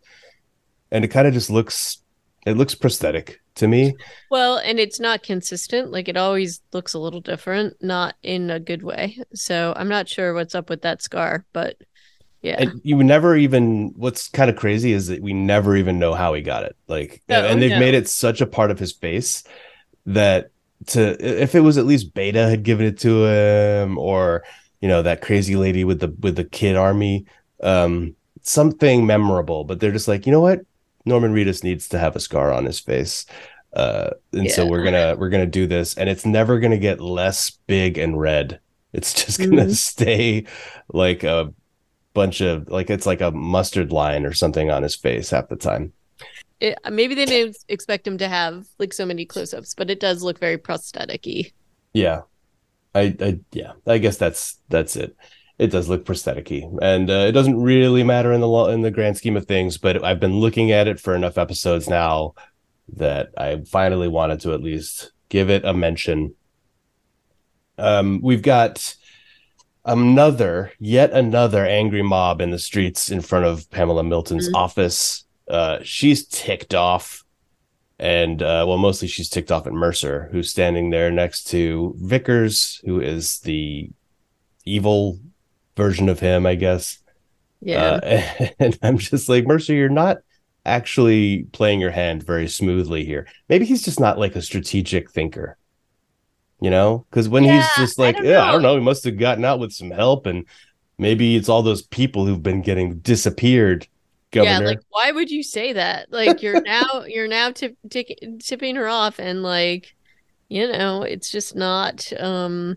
and it kind of just looks it looks prosthetic to me. Well, and it's not consistent. Like it always looks a little different, not in a good way. So I'm not sure what's up with that scar, but yeah. And you never even what's kind of crazy is that we never even know how he got it. Like oh, and they've no. made it such a part of his face that to if it was at least Beta had given it to him or you know that crazy lady with the with the kid army um something memorable but they're just like you know what Norman Reedus needs to have a scar on his face. Uh, and yeah. so we're gonna we're gonna do this, and it's never gonna get less big and red. It's just gonna mm-hmm. stay like a bunch of like it's like a mustard line or something on his face half the time. It, maybe they didn't expect him to have like so many close-ups, but it does look very prosthetic-y. Yeah, I, I yeah, I guess that's that's it. It does look prosthetic-y, and uh, it doesn't really matter in the in the grand scheme of things. But I've been looking at it for enough episodes now that I finally wanted to at least give it a mention. Um, we've got another, yet another angry mob in the streets in front of Pamela Milton's mm-hmm. office. Uh, she's ticked off, and uh, well, mostly she's ticked off at Mercer, who's standing there next to Vickers, who is the evil version of him, I guess. Yeah, uh, and I'm just like Mercer, you're not actually playing your hand very smoothly here. Maybe he's just not like a strategic thinker you know? Because when yeah, he's just like I yeah i don't know he must have gotten out with some help and maybe it's all those people who've been getting disappeared governor. yeah like why would you say that? Like you're now you're now tip, tip, tipping her off and like you know it's just not um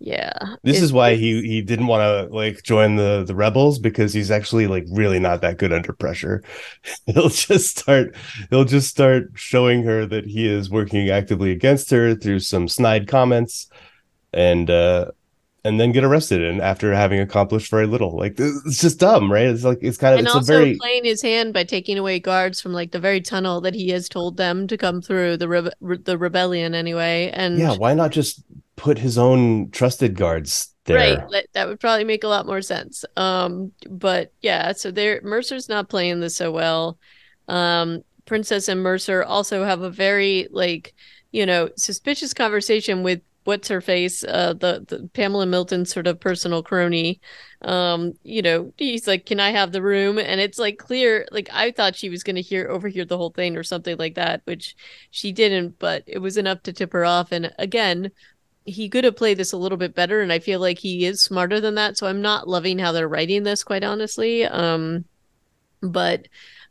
yeah. This is why he he didn't want to like join the the rebels because he's actually like really not that good under pressure. He'll just start he'll just start showing her that he is working actively against her through some snide comments and uh and then get arrested and after having accomplished very little. Like it's just dumb right? It's like it's kind of and it's also a very playing his hand by taking away guards from like the very tunnel that he has told them to come through the re- the rebellion anyway and yeah why not just put his own trusted guards there. Right. That would probably make a lot more sense. Um, but yeah, so there Mercer's not playing this so well. Um, Princess and Mercer also have a very like, you know, suspicious conversation with what's her face, uh, the, the Pamela Milton sort of personal crony. Um, you know, he's like, "Can I have the room?" And it's like clear, like I thought she was going to hear overhear the whole thing or something like that, which she didn't. But it was enough to tip her off. And again, he could have played this a little bit better and i feel like he is smarter than that so i'm not loving how they're writing this quite honestly. Um but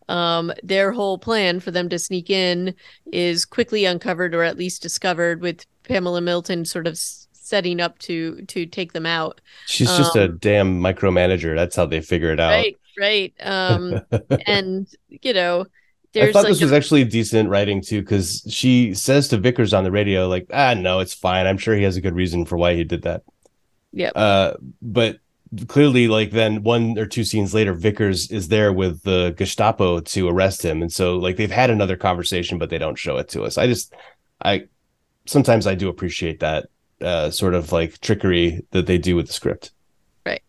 um their whole plan for them to sneak in is quickly uncovered or at least discovered with pamela milton sort of setting up to to take them out. She's um, just a um, damn micromanager. That's how they figure it out. Right right. Um and you know I thought like this a- was actually decent writing too, because she says to Vickers on the radio, like, ah, no, it's fine. I'm sure he has a good reason for why he did that. Yeah. Uh, but clearly, like, then one or two scenes later, Vickers is there with the Gestapo to arrest him. And so, like, they've had another conversation, but they don't show it to us. I just, I sometimes I do appreciate that uh, sort of like trickery that they do with the script. Right.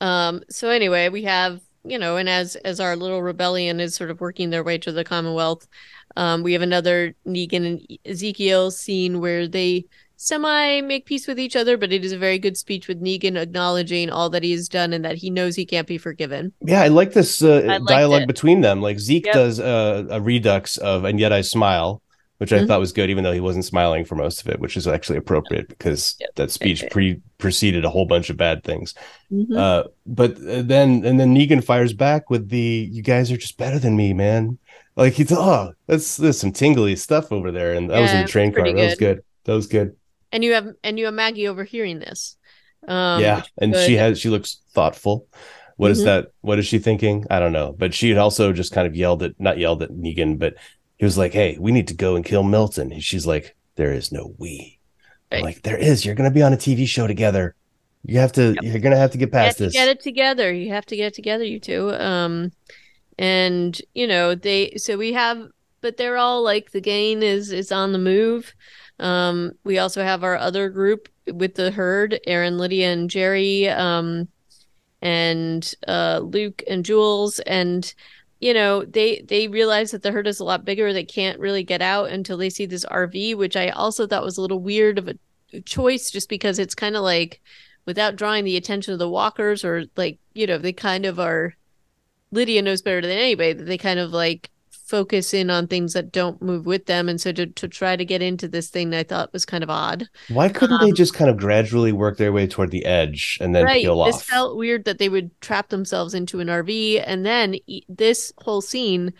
Um, so anyway, we have you know, and as as our little rebellion is sort of working their way to the Commonwealth, um, we have another Negan and Ezekiel scene where they semi make peace with each other, but it is a very good speech with Negan acknowledging all that he has done and that he knows he can't be forgiven. Yeah, I like this uh, dialogue it. between them. Like Zeke yep. does uh, a redux of "and yet I smile," which I mm-hmm. thought was good, even though he wasn't smiling for most of it, which is actually appropriate because yep. that speech pre preceded a whole bunch of bad things. Mm-hmm. Uh, but uh, then and then Negan fires back with the "You guys are just better than me, man." Like he's oh, that's there's some tingly stuff over there, and that yeah, was in the train car. Good. That was good. That was good. And you have and you have Maggie overhearing this. Um, yeah, and good. she has she looks thoughtful. What mm-hmm. is that? What is she thinking? I don't know. But she had also just kind of yelled at not yelled at Negan, but he was like, "Hey, we need to go and kill Milton." And she's like, "There is no we." Right. like, "There is. You're going to be on a TV show together. You have to. Yep. You're going to have to get past this. get it together. You have to get it together, you two. Um, and you know they. So we have, but they're all like the gang is is on the move. Um, we also have our other group with the herd, Aaron, Lydia, and Jerry. Um, and uh, Luke and Jules and you know they they realize that the herd is a lot bigger they can't really get out until they see this rv which i also thought was a little weird of a choice just because it's kind of like without drawing the attention of the walkers or like you know they kind of are lydia knows better than anybody that they kind of like focus in on things that don't move with them. And so to, to try to get into this thing i thought was kind of odd. Why couldn't um, they just kind of gradually work their way toward the edge and then right, peel off? this felt weird that they would trap themselves into an rv and then this whole scene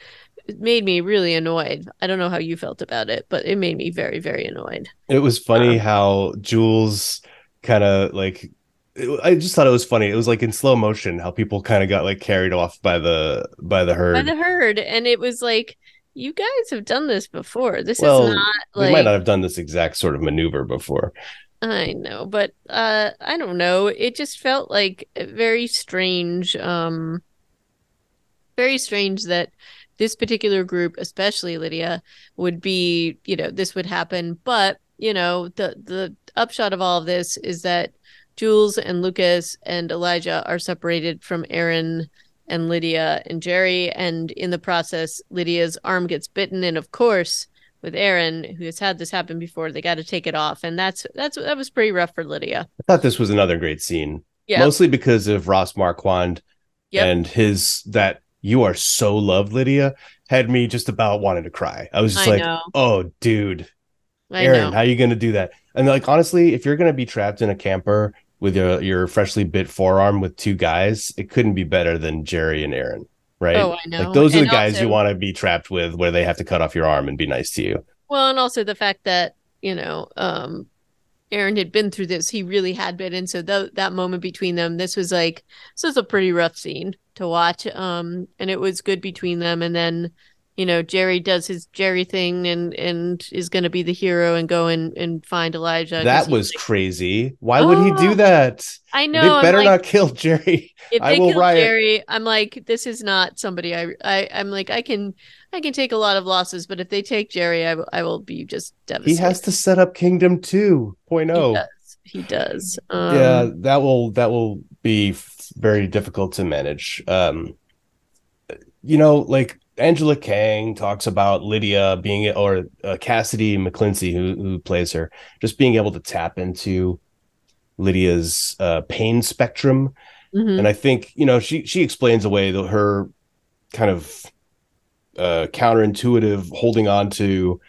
made me really annoyed. I don't know how you felt about it but it made me very very annoyed. It was funny um, how jules kind of like I just thought it was funny. It was like in slow motion how people kind of got like carried off by the by the herd. By the herd, and it was like you guys have done this before. This well, is not like they might not have done this exact sort of maneuver before. I know, but uh I don't know. It just felt like very strange um very strange that this particular group, especially Lydia, would be, you know, this would happen, but you know, the the upshot of all of this is that Jules and Lucas and Elijah are separated from Aaron and Lydia and Jerry. And in the process, Lydia's arm gets bitten. And of course, with Aaron, who has had this happen before, they got to take it off. And that's that's that was pretty rough for Lydia. I thought this was another great scene. Yeah. Mostly because of Ross Marquand Yep. and his that you are so loved, Lydia, had me just about wanting to cry. I was just I like, know. oh dude, I Aaron, know. how are you gonna do that? And like honestly, if you're gonna be trapped in a camper with your your freshly bit forearm with two guys, it couldn't be better than Jerry and Aaron, right? Oh, I know. Like those are And the guys also- you want to be trapped with, where they have to cut off your arm and be nice to you. Well, and also the fact that, you know, um Aaron had been through this. He really had been. And so th- that moment between them, this was like this was a pretty rough scene to watch. Um and it was good between them and then you know, Jerry does his Jerry thing and and is going to be the hero and go and, and find Elijah. That was like- crazy. Why would he do Oh, that? I know. they better like, not kill Jerry. if I they will kill riot. Jerry, I'm like, this is not somebody I, I I'm like, I can I can take a lot of losses, but if they take Jerry, I, will- I will be just devastated. He has to set up Kingdom 2.0. He does. He does. Um, yeah, that will that will be f- very difficult to manage. Um, you know, like Angela Kang talks about Lydia being, or uh, Cassady McClincy, who who plays her, just being able to tap into Lydia's uh, pain spectrum, mhm. and I think you know she she explains away the, her kind of uh, counterintuitive holding on to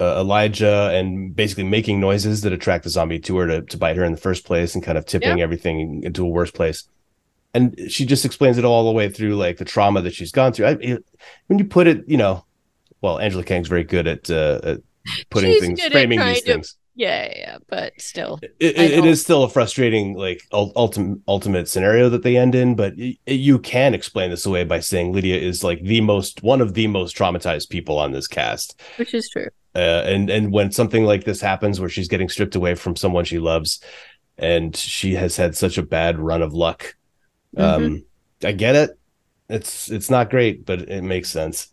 uh, Elijah and basically making noises that attract the zombie to her to, to bite her in the first place and kind of tipping everything into a worse place. And she just explains it all the way through like the trauma that she's gone through. I, it- when you put it, you know, well, Angela Kang's very good at, uh, at putting She's things, framing these to- things. yeah, yeah, yeah, but still, It, it, it is still a frustrating, like ultimate ultimate scenario that they end in, but you can explain this away by saying Lydia is like the most one of the most traumatized people on this cast. which is true. uh, and and when something like this happens where she's getting stripped away from someone she loves and she has had such a bad run of luck um i get it. It's it's not great but it makes sense.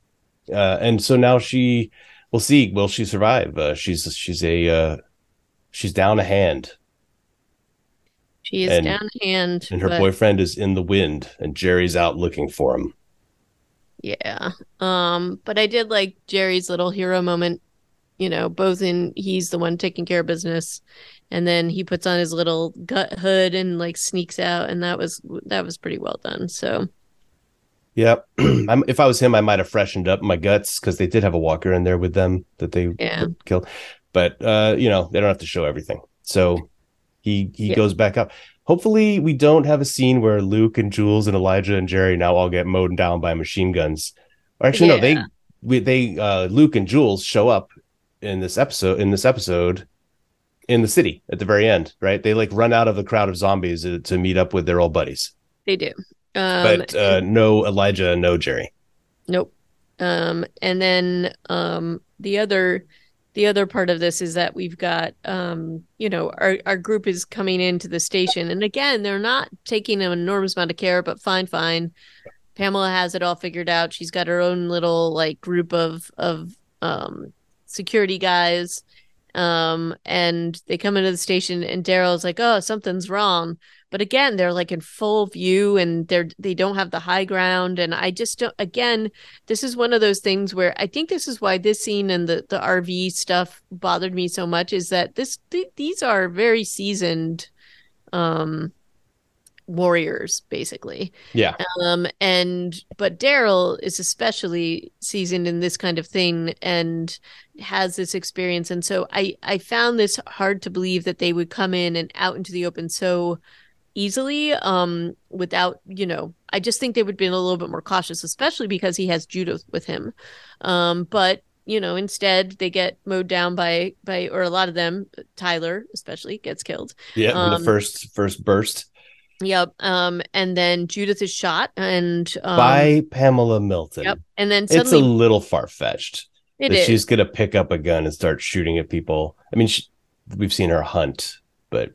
Uh and so now she we'll see. Will she survive? Uh she's she's a uh she's down a hand. She is And- down a hand, and her but boyfriend is in the wind and jerry's out looking for him. Yeah. Um, but I did like Jerry's little hero moment. You know, both in he's the one taking care of business, and then he puts on his little gut hood and like sneaks out, and that was that was pretty well done. So yeah if i was him i might have freshened up my guts because they did have a walker in there with them that they Yeah. killed but uh you know they don't have to show everything so he he Yeah. goes back up hopefully we don't have a scene where luke and jules and elijah and jerry now all get mowed down by machine guns or actually no they we, they uh luke and jules show up in this episode in this episode in the city at the very end right they like run out of the crowd of zombies uh, to meet up with their old buddies they do. Um, but uh no elijah no jerry Nope. Um, and then um, the other the other part of this is that we've got um, you know our our group is coming into the station, and again they're not taking an enormous amount of care, but fine, fine. Pamela has it all figured out. She's got her own little like group of of um, security guys. Um, and they come into the station, and Daryl's like, "Oh, something's wrong." But again, they're like in full view, and they're they don't have the high ground. And I just don't. Again, this is one of those things where I think this is why this scene and the the RV stuff bothered me so much. Is that this th- these are very seasoned, um, warriors basically. yeah Um, and but Daryl is especially seasoned in this kind of thing and has this experience. And so I I found this hard to believe that they would come in and out into the open so easily um without you know i just think they would be a little bit more cautious especially because he has judith with him um but you know, instead they get mowed down by by or a lot of them, Tyler especially gets killed. Yeah, in Um, the first first burst Yep. Um, and then Judith is shot, and um, by Pamela Milton. yep, and then It's a little far fetched it that is. she's gonna pick up a gun and start shooting at people. I mean, she, we've seen her hunt, but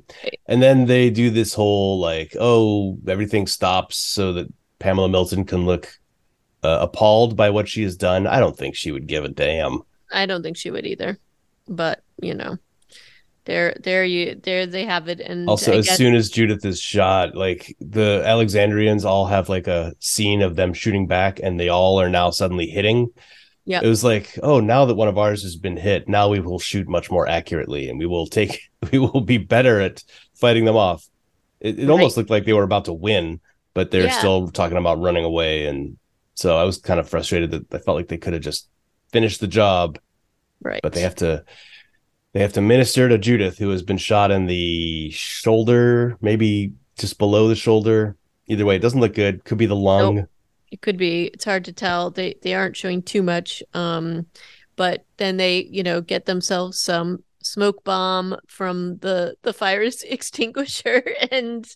and then they do this whole like, oh, everything stops so that Pamela Milton can look uh, appalled by what she has done. I don't think she would give a damn. I don't think she would either, but you know, there, there you, there they have it, and Also, I as guess- soon as Judith is shot, like the Alexandrians all have like a scene of them shooting back, and they all are now suddenly hitting. yeah It was like, oh, now that one of ours has been hit, now we will shoot much more accurately, and we will take, we will be better at fighting them off. It, it almost looked like they were about to win, but they're Yeah. still talking about running away, and so I was kind of frustrated that I felt like they could have just finished the job right, but they have to they have to minister to Judith, who has been shot in the shoulder, maybe just below the shoulder. Either way, it doesn't look good. Could be the lung. it could be. It's hard to tell. They they aren't showing too much. Um, but then they, you know, get themselves some smoke bomb from the the fire extinguisher, and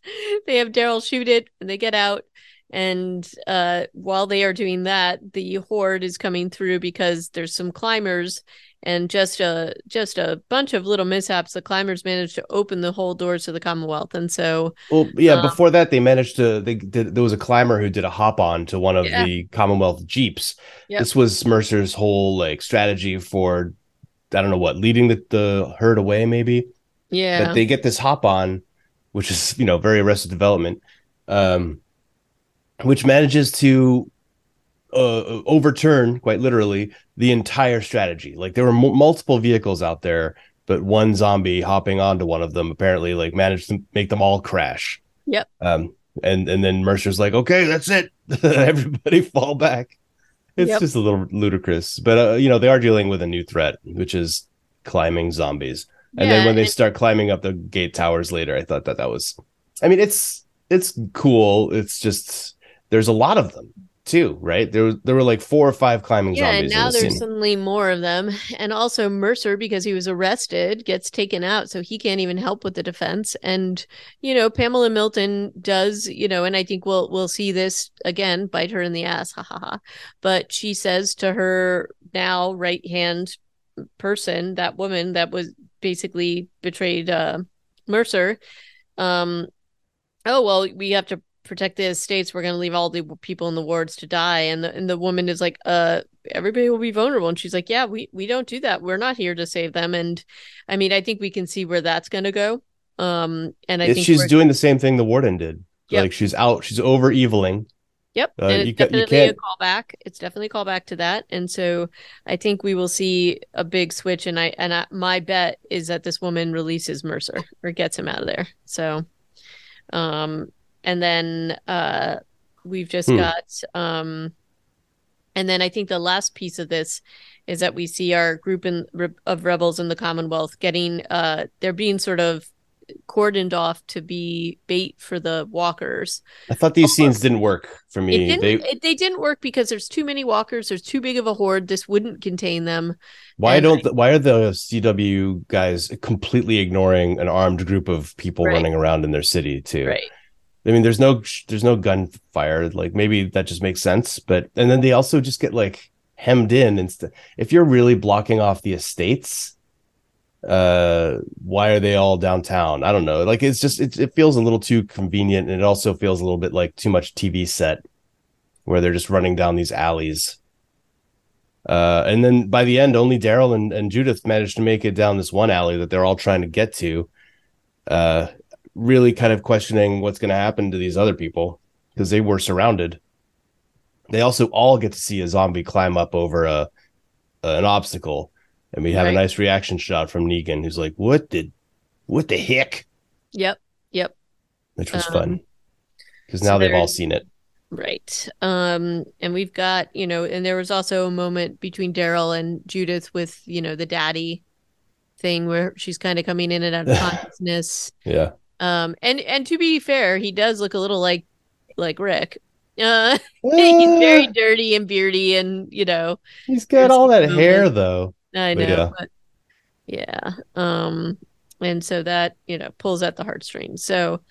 they have Daryl shoot it, and they get out. And uh, while they are doing that, the horde is coming through because there's some climbers, and just a just a bunch of little mishaps. The climbers managed to open the whole doors to the Commonwealth, and so Well, yeah. Um, before that, they managed to. They did. There was a climber who did a hop on to one of Yeah. the Commonwealth jeeps. Yep. This was Mercer's whole like strategy for, I don't know what, leading the, the herd away, maybe. yeah, but they get this hop on, which is you know very Arrested Development, um, which manages to uh, overturn quite literally the entire strategy. Like there were m- multiple vehicles out there, but one zombie hopping onto one of them apparently like managed to make them all crash. Yep. Um, and and then Mercer's like, okay, that's it. Everybody fall back. It's Yep. just a little ludicrous, but uh, you know they are dealing with a new threat, which is climbing zombies. And then when they start climbing up the gate towers later, I thought that that was, I mean, it's it's cool. It's just there's a lot of them too, right? There was there were like four or five climbing Yeah, and zombies. now the there's scene. suddenly more of them. And also Mercer, because he was arrested, gets taken out, so he can't even help with the defense. And you know, Pamela Milton does, you know, and I think we'll we'll see this again, bite her in the ass, ha ha ha. But she says to her now right hand person, that woman that was basically betrayed uh, Mercer, um, oh well, we have to protect the estates. We're going to leave all the people in the wards to die. And the and the woman is like, uh, everybody will be vulnerable. And she's like, yeah, we we don't do that. We're not here to save them. And I mean, I think we can see where that's going to go. Um, and I It's- think she's doing the same thing the warden did. Yep. Like she's out, she's over eviling. Yep, Uh, and you it's you definitely a callback. It's definitely a callback to that, and so I think we will see a big switch. And I and I, my bet is that this woman releases Mercer or gets him out of there. So, um, and then uh, we've just Hmm. got um, and then I think the last piece of this is that we see our group in, of rebels in the Commonwealth getting uh, they're being sort of cordoned off to be bait for the walkers. I thought these scenes didn't work for me. didn't. They it, they didn't work because there's too many walkers. There's too big of a horde. This wouldn't contain them. why and don't the, why are the CW guys completely ignoring an armed group of people Right. running around in their city too? Right. I mean, there's no there's no gunfire. Like maybe that just makes sense, but and then they also just get like hemmed in instead. If you're really blocking off the estates, uh, why are they all downtown? I don't know. Like it's just it, it feels a little too convenient, and it also feels a little bit like too much TV set, where they're just running down these alleys. Uh, and then by the end, only Daryl and, and Judith managed to make it down this one alley that they're all trying to get to. Uh, really kind of questioning what's going to happen to these other people because they were surrounded. They also all get to see a zombie climb up over a an obstacle, and we have Right. a nice reaction shot from Negan, who's like, "What did, what the heck?" Yep. Yep. Which was Um, fun because so now they've all seen it. Right. Um, and we've got, you know, and there was also a moment between Daryl and Judith with, you know, the daddy thing where she's kind of coming in and out of consciousness. Yeah, Um, and and to be fair, he does look a little like like Rick. Uh, he's very dirty and beardy, and you know, he's got all that hair though. I know, yeah. But yeah. Um, and so that you know pulls at the heartstrings. So,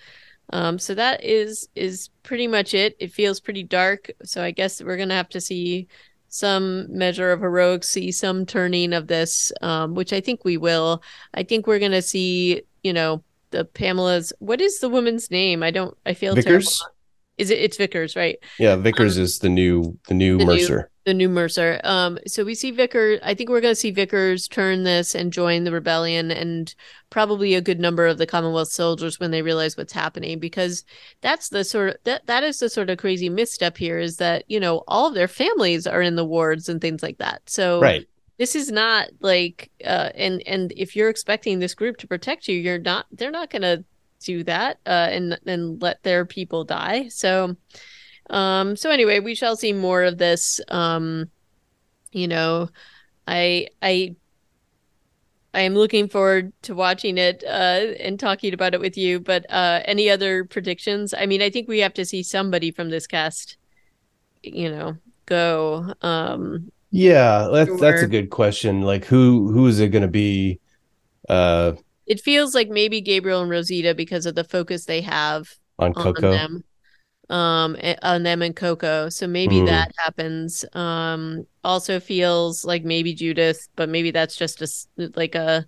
um, so that is is pretty much it. It feels pretty dark. So I guess we're gonna have to see some measure of heroics, see some turning of this, um, which I think we will. I think we're gonna see, you know, the Pamela's. What is the woman's name? I don't. I feel Vickers. Terrible. Is it? It's Vickers, right? Yeah, Vickers um, is the new the new the Mercer. New, the new Mercer. Um, so we see Vickers. I think we're going to see Vickers turn this and join the rebellion, and probably a good number of the Commonwealth soldiers when they realize what's happening, because that's the sort of that that is the sort of crazy misstep here is that you know all of their families are in the wards and things like that. So right. This is not like, uh, and and if you're expecting this group to protect you, you're not. They're not to do that uh, and and let their people die. So, um, so anyway, we shall see more of this. Um, you know, I I I am looking forward to watching it uh, and talking about it with you. But uh, any other predictions? I mean, I think we have to see somebody from this cast, you know, go. Um, yeah, that's that's a good question. Like, who who is it going to be? Uh, it feels like maybe Gabriel and Rosita because of the focus they have on Coco. On them, um, on them and Coco. So maybe mm. that happens. Um, also feels like maybe Judith, but maybe that's just a like a,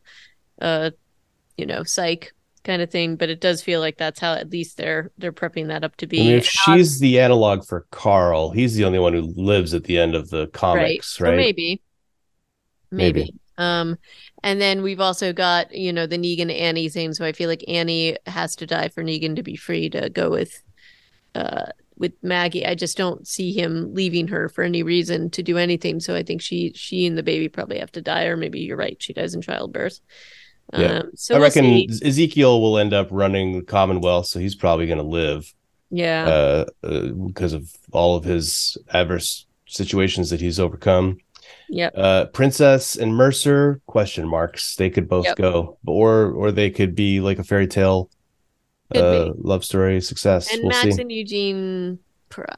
a, you know, psych kind of thing. But it does feel like that's how at least they're they're prepping that up to be. I mean, if she's the analog for Carl, he's the only one who lives at the end of the comics, right? right? Maybe. maybe. maybe. Um, and then we've also got, you know, the Negan Annie thing. So I feel like Annie has to die for Negan to be free to go with uh with Maggie. I just don't see him leaving her for any reason to do anything. So I think she she and the baby probably have to die, or maybe you're right, she dies in childbirth. Yeah. Um, so I we'll reckon see. Ezekiel will end up running the Commonwealth, so he's probably going to live. Yeah. Uh, uh, because of all of his adverse situations that he's overcome. Yep. Uh, Princess and Mercer question marks. They could both yep. go, or or they could be like a fairy tale, uh, love story success. And we'll Max see. and Eugene,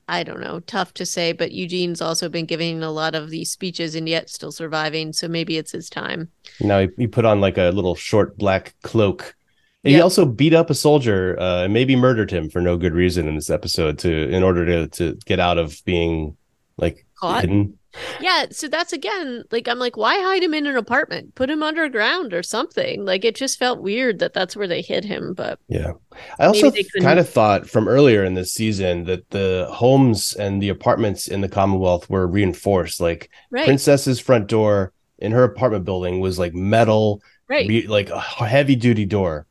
I don't know, tough to say, but Eugene's also been giving a lot of these speeches and yet still surviving. So maybe it's his time. Now he, he put on like a little short black cloak. And yep. he also beat up a soldier uh, and maybe murdered him for no good reason in this episode to in order to to get out of being like Caught? hidden yeah, so that's again like I'm like, why hide him in an apartment? Put him underground or something. Like it just felt weird that that's where they hid him. But yeah, I also kind of thought from earlier in this season that the homes and the apartments in the Commonwealth were reinforced. Like right. Princess's front door in her apartment building was like metal, right? Re- like a heavy duty door.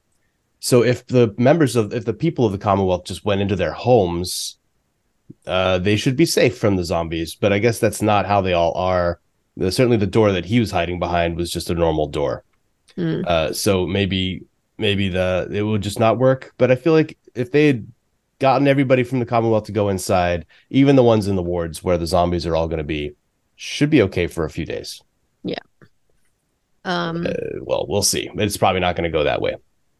So if the members of if the people of the Commonwealth just went into their homes uh, they should be safe from the zombies. But I guess that's not how they all are. The, certainly, the door that he was hiding behind was just a normal door. Mm. Uh, so maybe maybe the it would just not work. But I feel like if they had gotten everybody from the Commonwealth to go inside, even the ones in the wards where the zombies are all going to be, should be okay for a few days. Yeah. Um. Uh, well, we'll see. It's probably not going to go that way.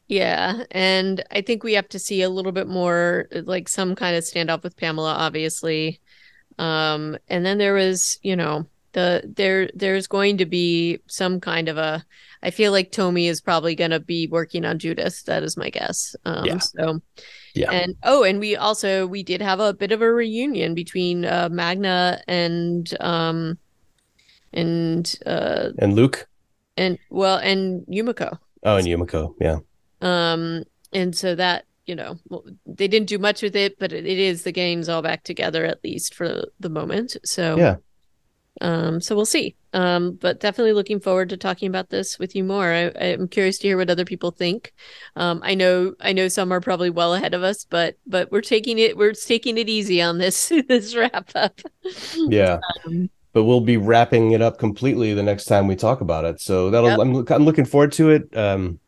Yeah, and I think we have to see a little bit more like some kind of standoff with Pamela obviously. Um and then there was, you know, the there there's going to be some kind of a I feel like Tommy is probably going to be working on Judith. That is my guess. Um yeah. so yeah. And oh, and we also we did have a bit of a reunion between uh Magna and um and uh and Luke and well and Yumiko. Oh, and Yumiko, yeah. Um, and so that you know they didn't do much with it, but it, it is the games all back together at least for the moment. So yeah. Um, so we'll see. Um, but definitely looking forward to talking about this with you more. I, I'm curious to hear what other people think. Um, I know, I know some are probably well ahead of us, but but we're taking it, we're taking it easy on this this wrap up. Yeah. Um, but we'll be wrapping it up completely the next time we talk about it. So that'll yep. I'm I'm looking forward to it. Um,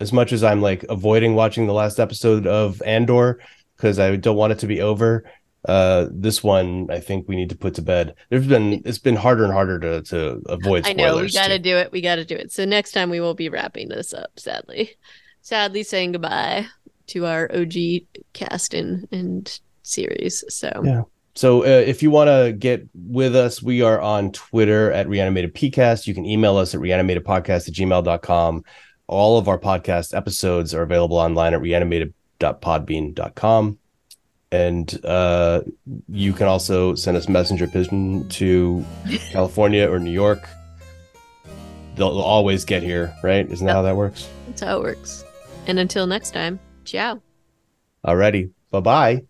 as much as I'm like avoiding watching the last episode of Andor because I don't want it to be over. Uh, this one I think we need to put to bed. There's been it's been harder and harder to to avoid. I know we got to do it. We got to do it. So next time we will be wrapping this up. Sadly, sadly saying goodbye to our OG cast and and series. So yeah. So uh, if you want to get with us, we are on Twitter at Reanimated PCast. You can email us at reanimatedpodcast at gmail.com. All of our podcast episodes are available online at reanimated.podbean.com. And uh, you can also send us messenger pigeon to California or New York. They'll, they'll always get here, right? Isn't that Yep. how that works? that's how it works. And until next time, ciao. Alrighty. Bye bye.